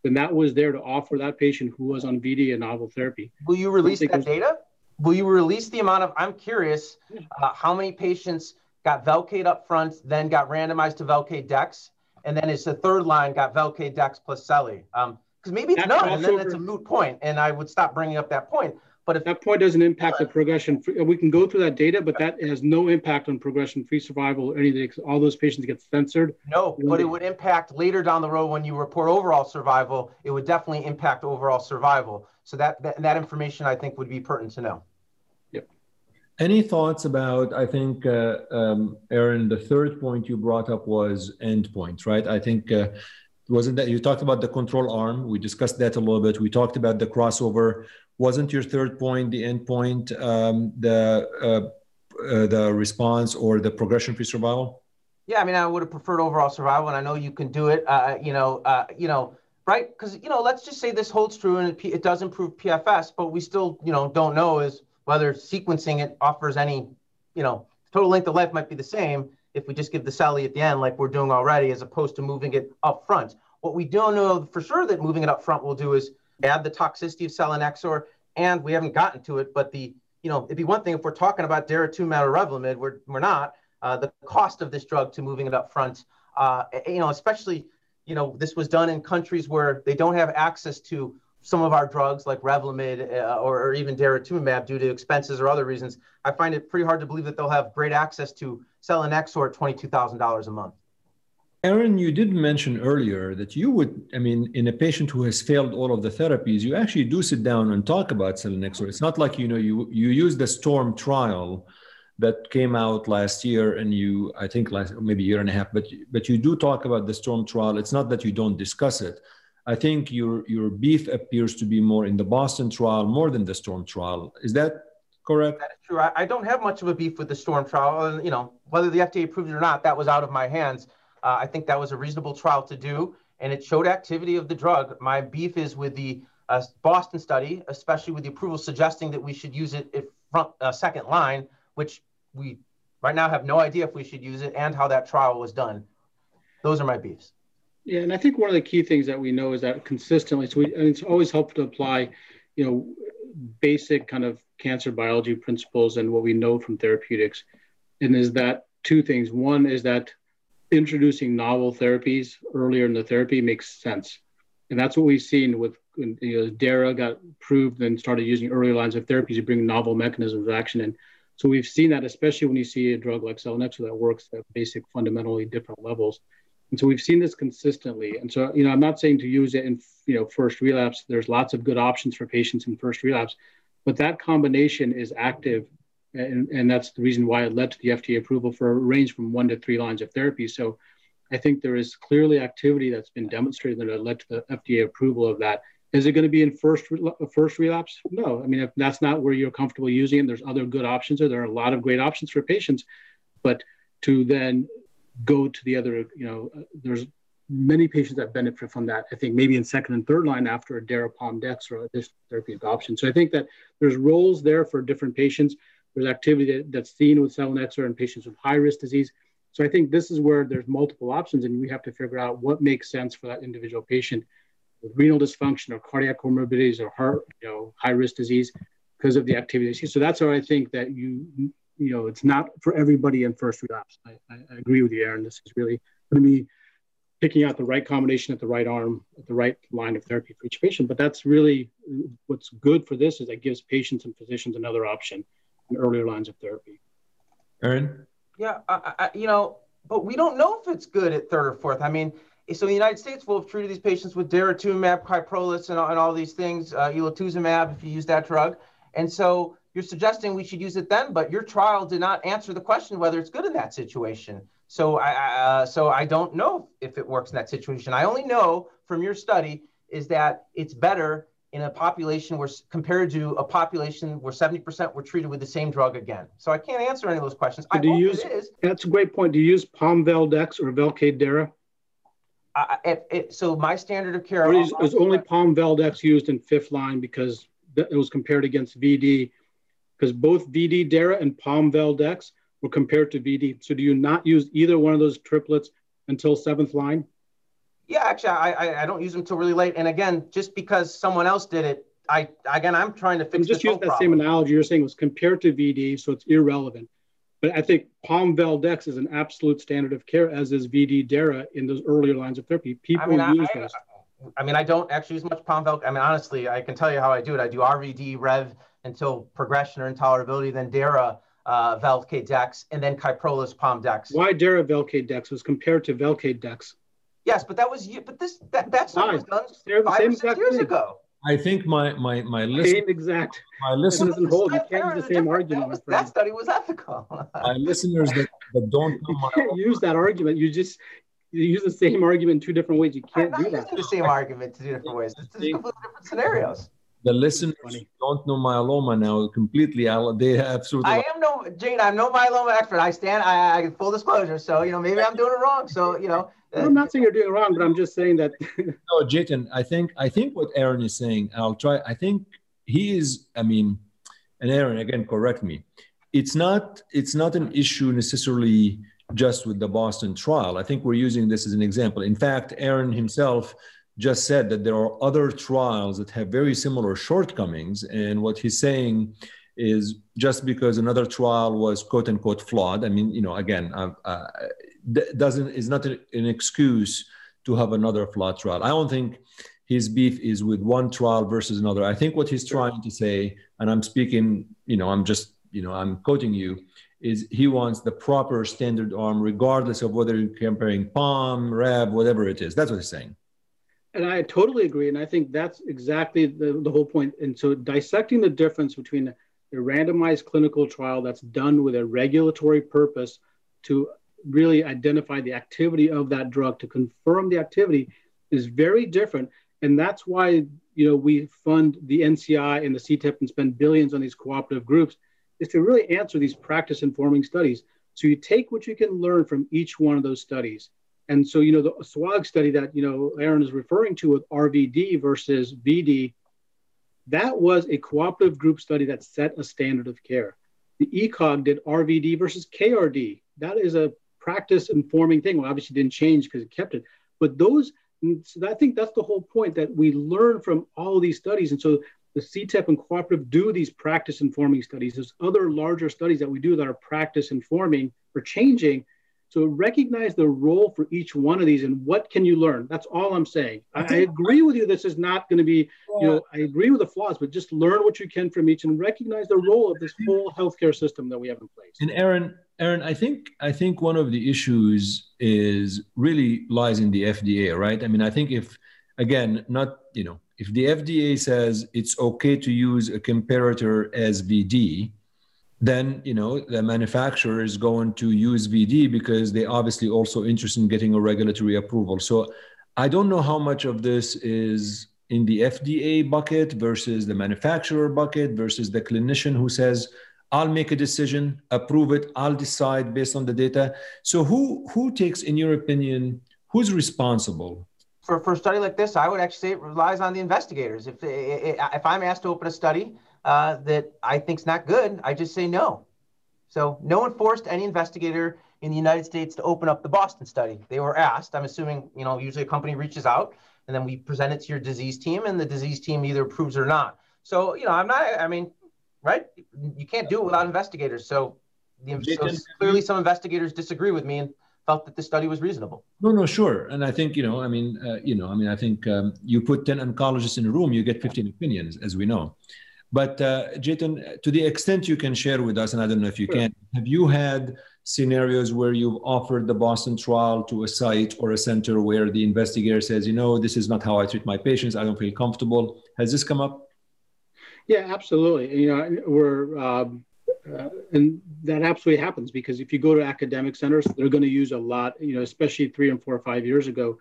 then that was there to offer that patient who was on VD a novel therapy. Will you release that data? will you release the amount of i'm curious uh, how many patients got velcade up front then got randomized to velcade dex and then it's the third line got velcade dex plus celi um, because maybe it's not and then it's a moot point and i would stop bringing up that point but if that point doesn't impact the progression we can go through that data but that has no impact on progression free survival or anything all those patients get censored no but it would impact later down the road when you report overall survival it would definitely impact overall survival so that, that, that information i think would be pertinent to know Yep. any thoughts about, I think, uh, um, Aaron, the third point you brought up was endpoint, right? I think, uh, wasn't that you talked about the control arm? We discussed that a little bit. We talked about the crossover. Wasn't your third point the endpoint, um, the, uh, uh the response or the progression free survival? Yeah, I mean, I would have preferred overall survival, and I know you can do it. Uh, you know, uh, you know, right? Because you know, let's just say this holds true and it, it does improve PFS, but we still, you know, don't know is whether sequencing it offers any, you know, total length of life might be the same if we just give the Celi at the end like we're doing already, as opposed to moving it up front. What we don't know for sure that moving it up front will do is add the toxicity of selinexor, and we haven't gotten to it, but the, you know, it'd be one thing if we're talking about daratumumab or Revlimid, we're, we're not, uh, the cost of this drug to moving it up front, uh, you know, especially, you know, this was done in countries where they don't have access to some of our drugs like Revlimid uh, or, or, even daratumumab due to expenses or other reasons, I find it pretty hard to believe that they'll have great access to selinexor at $22,000 a month. Aaron, you did mention earlier that you would, I mean, in a patient who has failed all of the therapies, you actually do sit down and talk about selinexor. It's not like, you know, you, you use the STORM trial that came out last year and you, I think last, maybe a year and a half, but, but you do talk about the STORM trial. It's not that you don't discuss it I think your your beef appears to be more in the Boston trial more than the Storm trial. Is that correct? That is true. I, I don't have much of a beef with the Storm trial. And, you know, whether the FDA approved it or not, that was out of my hands. Uh, I think that was a reasonable trial to do, and it showed activity of the drug. My beef is with the uh, Boston study, especially with the approval suggesting that we should use it at front uh, second line, which we right now have no idea if we should use it and how that trial was done. Those are my beefs. Yeah, and I think one of the key things that we know is that consistently, so we, it's always helpful to apply, you know, basic kind of cancer biology principles and what we know from therapeutics. And is that two things. One is that introducing novel therapies earlier in the therapy makes sense. And that's what we've seen with you know, DARA got approved and started using early lines of therapies to bring novel mechanisms of action in. So we've seen that, especially when you see a drug like selinexor that works at basic fundamentally different levels. And so we've seen this consistently. And so, you know, I'm not saying to use it in, you know, first relapse. There's lots of good options for patients in first relapse, but that combination is active. And, and that's the reason why it led to the FDA approval for a range from one to three lines of therapy. So I think there is clearly activity that's been demonstrated that led to the FDA approval of that. Is it going to be in first first relapse? No. I mean, if that's not where you're comfortable using it, there's other good options. Or there are a lot of great options for patients, but to then go to the other, you know, uh, there's many patients that benefit from that. I think maybe in second and third line after a darapom dex or additional therapeutic option. So I think that there's roles there for different patients. There's activity that, that's seen with selinexor in patients with high risk disease. So I think this is where there's multiple options, and we have to figure out what makes sense for that individual patient with renal dysfunction or cardiac comorbidities or heart, you know, high risk disease because of the activity. So that's where I think that you, you know, it's not for everybody in first relapse. I, I agree with you, Aaron. This is really going to be picking out the right combination at the right arm, at the right line of therapy for each patient. But that's really what's good for this is it gives patients and physicians another option in earlier lines of therapy. Aaron? Yeah, I, I, you know, but we don't know if it's good at third or fourth. I mean, so in the United States, we'll have treated these patients with daratumumab, kyprolis, and, and all these things, uh, elotuzumab, if you use that drug. And so you're suggesting we should use it then, but your trial did not answer the question whether it's good in that situation. So I, uh, so I don't know if it works in that situation. I only know from your study is that it's better in a population where compared to a population where 70% were treated with the same drug again. So I can't answer any of those questions. So I do you use, That's a great point. Do you use Pom-Vel-Dex or Velcade-Dara? Uh, it, it, so my standard of care is, is only Pom-Vel-Dex used in fifth line because it was compared against VD because both VD Dara and Pom-Vel-Dex were compared to VD. So do you not use either one of those triplets until seventh line? Yeah, actually, I, I, I don't use them until really late. And again, just because someone else did it, I again I'm trying to fix. just use that problem. same analogy you're saying was compared to VD, so it's irrelevant. But I think Pom-Vel-Dex is an absolute standard of care, as is VD Dara in those earlier lines of therapy. People I mean, use I, those. I mean, I don't actually use much Pom-Vel. I mean, honestly, I can tell you how I do it. I do RVD, Rev until progression or intolerability, then Dara uh, Velcade Dex, and then Kyprolis Pom Dex. Why Dara Velcade Dex was compared to Velcade Dex? Yes, but that was but this that that's not was done five or six years thing. ago. I think my my my listen, same exact. My listeners doesn't hold. You can't use the same argument. That, was, that, study was ethical. my listeners that, that don't you can't use that argument. You just you use the same argument in two different ways. You can't I'm do that. the same argument two different ways. It's two completely different scenarios the listeners don't know myeloma now completely. They have sort of. I am no Gene. I'm no myeloma expert. I stand. I, I full disclosure. So you know, maybe I'm doing it wrong. So you know. Uh, I'm not saying you're doing it wrong, but I'm just saying that. no, Jatin. I think I think what Aaron is saying. I'll try. I think he is. I mean, and Aaron again, correct me. It's not. It's not an issue necessarily just with the Boston trial. I think we're using this as an example. In fact, Aaron himself just said that there are other trials that have very similar shortcomings. And what he's saying is just because another trial was quote unquote flawed, I mean, you know, again, uh, uh, doesn't is not an excuse to have another flawed trial. I don't think his beef is with one trial versus another. I think what he's trying to say, and I'm speaking, you know, I'm just, you know, I'm quoting you, is he wants the proper standard arm, regardless of whether you're comparing Pom, REV, whatever it is. That's what he's saying. And I totally agree. And I think that's exactly the, the whole point. And so dissecting the difference between a randomized clinical trial that's done with a regulatory purpose to really identify the activity of that drug, to confirm the activity is very different. And that's why, you know, we fund the NCI and the CTEP and spend billions on these cooperative groups is to really answer these practice informing studies. So you take what you can learn from each one of those studies and so, you know, the SWOG study that, you know, Aaron is referring to with RVD versus VD, that was a cooperative group study that set a standard of care. The ECOG did RVD versus KRD. That is a practice informing thing. Well, obviously didn't change because it kept it. But those, so I think that's the whole point that we learn from all these studies. And so the CTEP and cooperative do these practice informing studies. There's other larger studies that we do that are practice informing or changing so recognize the role for each one of these and what can you learn? That's all I'm saying. I, I agree with you. This is not going to be, you know, I agree with the flaws, but just learn what you can from each and recognize the role of this whole healthcare system that we have in place. And Aaron, Aaron, I think I think one of the issues is really lies in the FDA, right? I mean, I think if again, not you know, if the FDA says it's okay to use a comparator as VD, then you know the manufacturer is going to use VD because they obviously also interested in getting a regulatory approval. So I don't know how much of this is in the FDA bucket versus the manufacturer bucket versus the clinician who says, I'll make a decision, approve it, I'll decide based on the data. So who who takes, in your opinion, who's responsible? For, for a study like this, I would actually say it relies on the investigators. If, if I'm asked to open a study uh, that I think's not good, I just say no. So no one forced any investigator in the United States to open up the Boston study. They were asked. I'm assuming, you know, usually a company reaches out and then we present it to your disease team and the disease team either approves or not. So, you know, I'm not, I mean, right? You can't do it without investigators. So, the, so clearly some investigators disagree with me and felt that the study was reasonable. No, no, sure. And I think, you know, I mean, uh, you know, I mean, I think um, you put 10 oncologists in a room, you get 15 opinions, as we know. But uh, Jatin, to the extent you can share with us, and I don't know if you sure. can, have you had scenarios where you've offered the Boston trial to a site or a center where the investigator says, you know, this is not how I treat my patients. I don't feel comfortable. Has this come up? Yeah, absolutely. You know, we're um, uh, and that absolutely happens because if you go to academic centers, they're going to use a lot. You know, especially three and four or five years ago,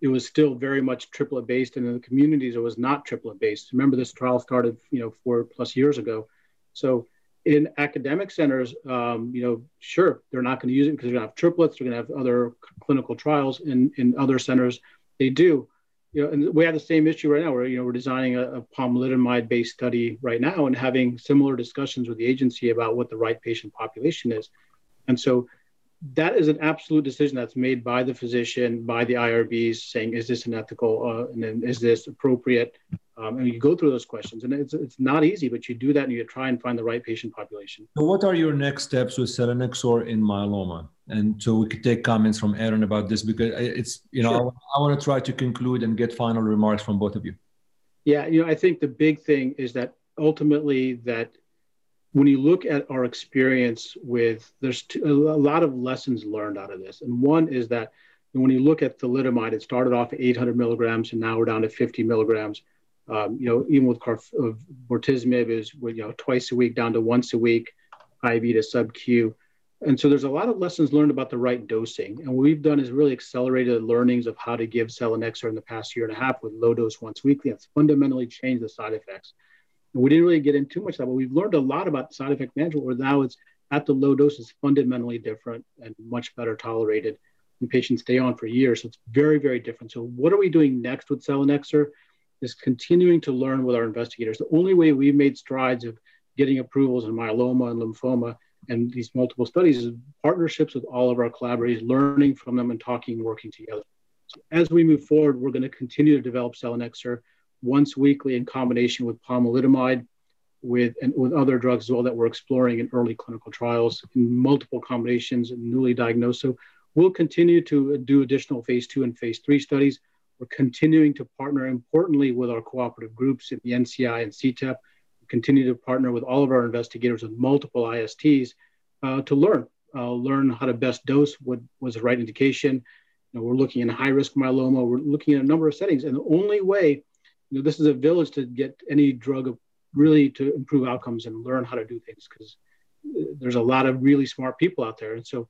it was still very much triplet based, and in the communities, it was not triplet based. Remember, this trial started, you know, four plus years ago. So in academic centers, um, you know, sure, they're not going to use it because they're going to have triplets. They're going to have other clinical trials. In in other centers, they do. You know, and we have the same issue right now. Where you know we're designing a, a pomalidomide-based study right now and having similar discussions with the agency about what the right patient population is. And so that is an absolute decision that's made by the physician, by the IRBs, saying, is this an ethical, uh, and then is this appropriate? Um, and you go through those questions, and it's, it's not easy, but you do that and you try and find the right patient population. So, what are your next steps with selinexor in myeloma? And so we could take comments from Aaron about this because it's, you know, sure. I, I want to try to conclude and get final remarks from both of you. Yeah, you know, I think the big thing is that ultimately that when you look at our experience with, there's two, a lot of lessons learned out of this. And one is that when you look at thalidomide, it started off at 800 milligrams and now we're down to 50 milligrams. Um, you know, even with carf- bortezomib is you know twice a week down to once a week, IV to sub Q. And so there's a lot of lessons learned about the right dosing. And what we've done is really accelerated the learnings of how to give selinexor in the past year and a half with low dose once weekly. It's fundamentally changed the side effects. We didn't really get into too much of that, but we've learned a lot about side effect management where now it's at the low dose is fundamentally different and much better tolerated. And patients stay on for years. So it's very, very different. So what are we doing next with selinexor? Is continuing to learn with our investigators. The only way we've made strides of getting approvals in myeloma and lymphoma and these multiple studies is partnerships with all of our collaborators, learning from them and talking working together. So as we move forward, we're going to continue to develop selinexor once weekly in combination with pomalidomide with and with other drugs as well that we're exploring in early clinical trials in multiple combinations and newly diagnosed. So we'll continue to do additional phase two and phase three studies. We're continuing to partner importantly with our cooperative groups in the NCI and CTEP. We continue to partner with all of our investigators with multiple ISTs uh, to learn, uh, learn how to best dose, what was the right indication. You know, we're looking in high risk myeloma. We're looking at a number of settings. And the only way you know, this is a village to get any drug really to improve outcomes and learn how to do things because uh, there's a lot of really smart people out there. And so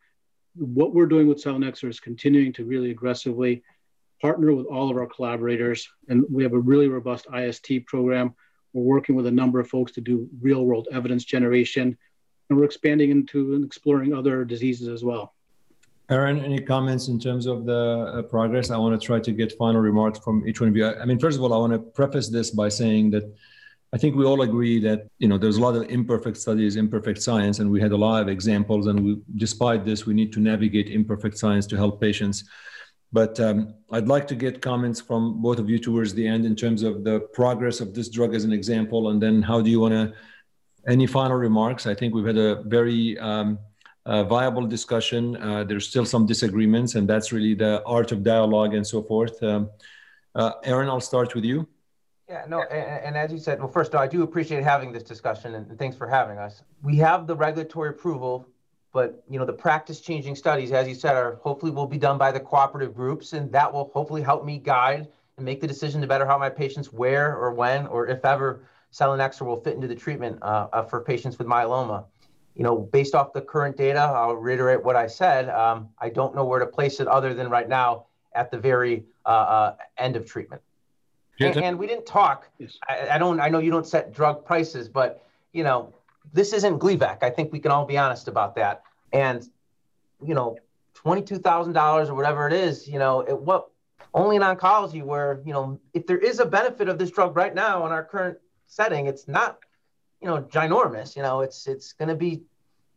what we're doing with selinexor is continuing to really aggressively partner with all of our collaborators. And we have a really robust IST program. We're working with a number of folks to do real world evidence generation. And we're expanding into and exploring other diseases as well. Aaron, any comments in terms of the uh, progress? I want to try to get final remarks from each one of you. I mean, first of all, I want to preface this by saying that I think we all agree that you know there's a lot of imperfect studies, imperfect science, and we had a lot of examples. And we, despite this, we need to navigate imperfect science to help patients. But um, I'd like to get comments from both of you towards the end in terms of the progress of this drug as an example, and then how do you want to? Any final remarks? I think we've had a very um, uh, viable discussion. Uh, there's still some disagreements, and that's really the art of dialogue and so forth. Um, uh, Aaron, I'll start with you. Yeah, no, and, and, as you said, well, first, all, I do appreciate having this discussion, and thanks for having us. We have the regulatory approval, but you know, the practice-changing studies, as you said, are hopefully will be done by the cooperative groups, and that will hopefully help me guide and make the decision to better help my patients where or when or if ever selinexor will fit into the treatment uh, uh, for patients with myeloma you know, based off the current data, I'll reiterate what I said. Um, I don't know where to place it other than right now at the very uh, uh, end of treatment. And, and, we didn't talk. Yes. I, I, don't. I know you don't set drug prices, but you know, this isn't Gleevec. I think we can all be honest about that. And you know, twenty-two thousand dollars or whatever it is. You know, it, what only in oncology where you know if there is a benefit of this drug right now in our current setting, it's not you know, ginormous. You know, it's it's going to be,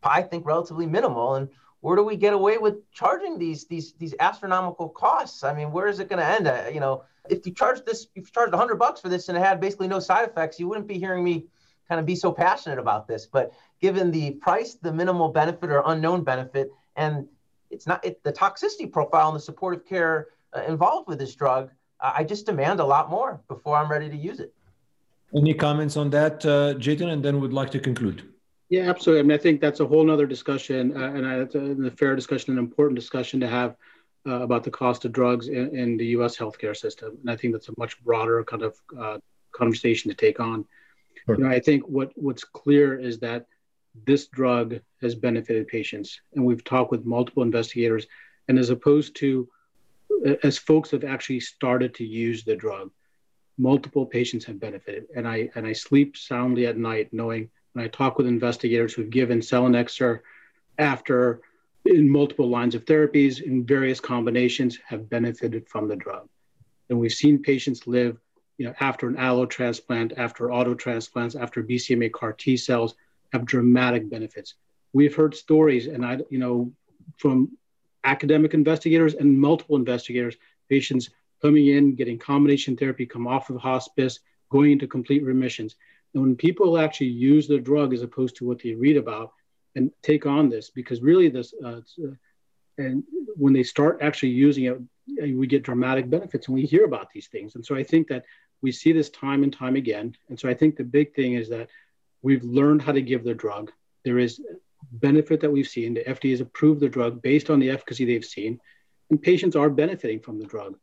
I think, relatively minimal. And where do we get away with charging these these these astronomical costs? I mean, where is it going to end? Uh, you know, if you charge this, if you charged 100 bucks for this and it had basically no side effects, you wouldn't be hearing me kind of be so passionate about this. But given the price, the minimal benefit or unknown benefit, and it's not it, the toxicity profile and the supportive care uh, involved with this drug, uh, I just demand a lot more before I'm ready to use it. Any comments on that, uh, and then we'd like to conclude. Yeah, absolutely. I mean, I think that's a whole other discussion, uh, and it's a, a, fair discussion, an important discussion to have uh, about the cost of drugs in, in, the U.S. healthcare system. And I think that's a much broader kind of uh, conversation to take on. Sure. You know, I think what what's clear is that this drug has benefited patients, and we've talked with multiple investigators, and as opposed to as folks have actually started to use the drug, multiple patients have benefited. And I and I sleep soundly at night knowing when I talk with investigators who've given selinexor after in multiple lines of therapies in various combinations have benefited from the drug. And we've seen patients live, you know, after an allo transplant, after auto transplants, after BCMA CAR T cells have dramatic benefits. We've heard stories, and I, you know, from academic investigators and multiple investigators, patients coming in, getting combination therapy, come off of hospice, going into complete remissions. And when people actually use the drug as opposed to what they read about and take on this, because really this, uh, uh, and when they start actually using it, we get dramatic benefits and we hear about these things. And so I think that we see this time and time again. And so I think the big thing is that we've learned how to give the drug. There is benefit that we've seen. The FDA has approved the drug based on the efficacy they've seen, and patients are benefiting from the drug.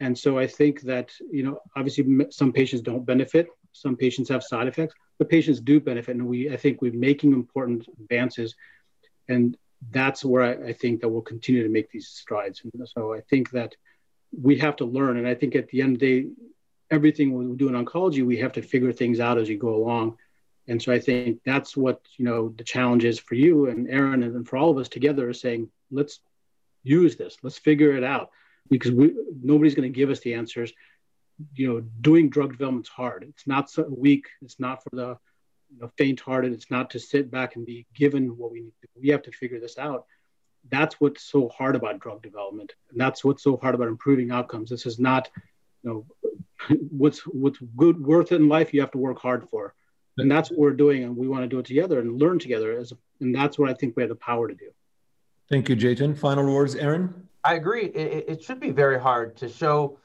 And so I think that, you know, obviously some patients don't benefit, some patients have side effects, but patients do benefit. And we, I think we're making important advances. And that's where I, I think that we'll continue to make these strides. And so I think that we have to learn. And I think at the end of the day, everything we do in oncology, we have to figure things out as you go along. And so I think that's what, you know, the challenge is for you and Aaron and for all of us together is saying, let's use this, let's figure it out because we, nobody's going to give us the answers. You know, doing drug development is hard. It's not so weak. It's not for the you know, faint-hearted. It's not to sit back and be given what we need. To, we have to figure this out. That's what's so hard about drug development, and that's what's so hard about improving outcomes. This is not, you know, what's what's good worth it in life. You have to work hard for, and that's what we're doing, and we want to do it together and learn together. As and that's what I think we have the power to do. Thank you, Jatin. Final words, Aaron. I agree. It, it, should be very hard to show,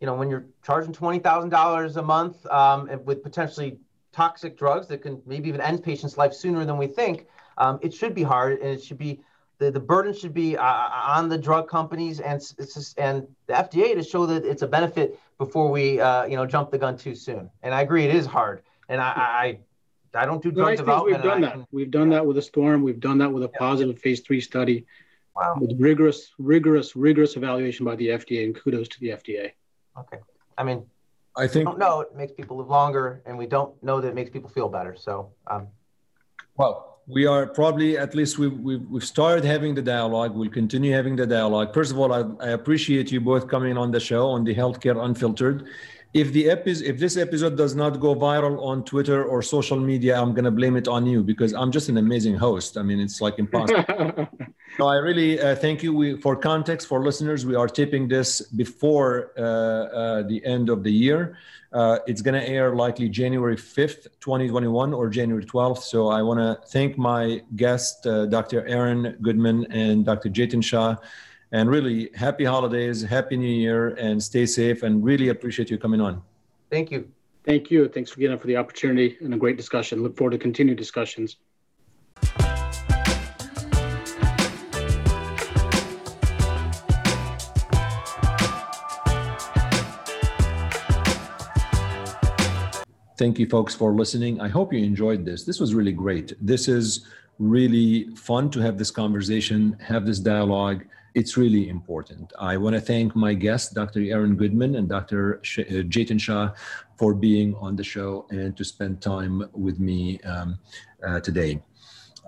you know, when you're charging twenty thousand dollars a month um, with potentially toxic drugs that can maybe even end patients' life sooner than we think. Um, it should be hard, and it should be the, the burden should be uh, on the drug companies and just, and the FDA to show that it's a benefit before we uh, you know jump the gun too soon. And I agree, it is hard. And I I, I don't do drug development. We've done that. Can, we've done yeah. that with a storm. We've done that with a yeah. positive phase three study. Wow. With rigorous, rigorous, rigorous evaluation by the FDA, and kudos to the FDA. Okay. I mean, I think don't know it makes people live longer, and we don't know that it makes people feel better. So, um, well, we are probably at least we've, we've, we've started having the dialogue. We'll continue having the dialogue. First of all, I, I appreciate you both coming on the show on the Healthcare Unfiltered if the episode if this episode does not go viral on twitter or social media i'm going to blame it on you because i'm just an amazing host i mean it's like impossible so i really uh, thank you we, for context for listeners we are taping this before uh, uh, the end of the year uh, it's going to air likely january 5th 2021 or january 12th so i want to thank my guest uh, dr aaron goodman and dr Jatin shah and really, happy holidays, happy new year, and stay safe. And really appreciate you coming on. Thank you. Thank you. Thanks again for the opportunity and a great discussion. Look forward to continued discussions. Thank you, folks, for listening. I hope you enjoyed this. This was really great. This is really fun to have this conversation, have this dialogue. It's really important. I want to thank my guests, Dr. Aaron Goodman and Dr. Sh- uh, Jatin Shah, for being on the show and to spend time with me um, uh, today.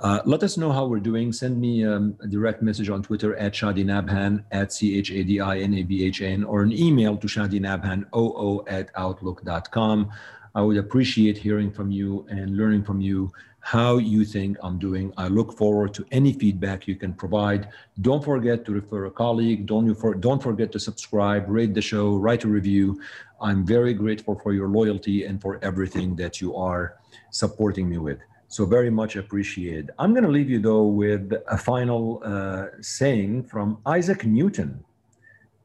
Uh, let us know how we're doing. Send me um, a direct message on Twitter at Shadi Nabhan, at C H A D I N A B H N, or an email to shadinabhan00 at outlook.com. I would appreciate hearing from you and learning from you how you think I'm doing. I look forward to any feedback you can provide. Don't forget to refer a colleague. Don't, for, don't forget to subscribe, rate the show, write a review. I'm very grateful for your loyalty and for everything that you are supporting me with. So very much appreciated. I'm going to leave you though with a final uh, saying from Isaac Newton.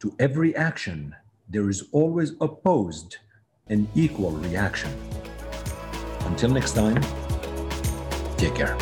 To every action, there is always opposed an equal reaction. Until next time, take care.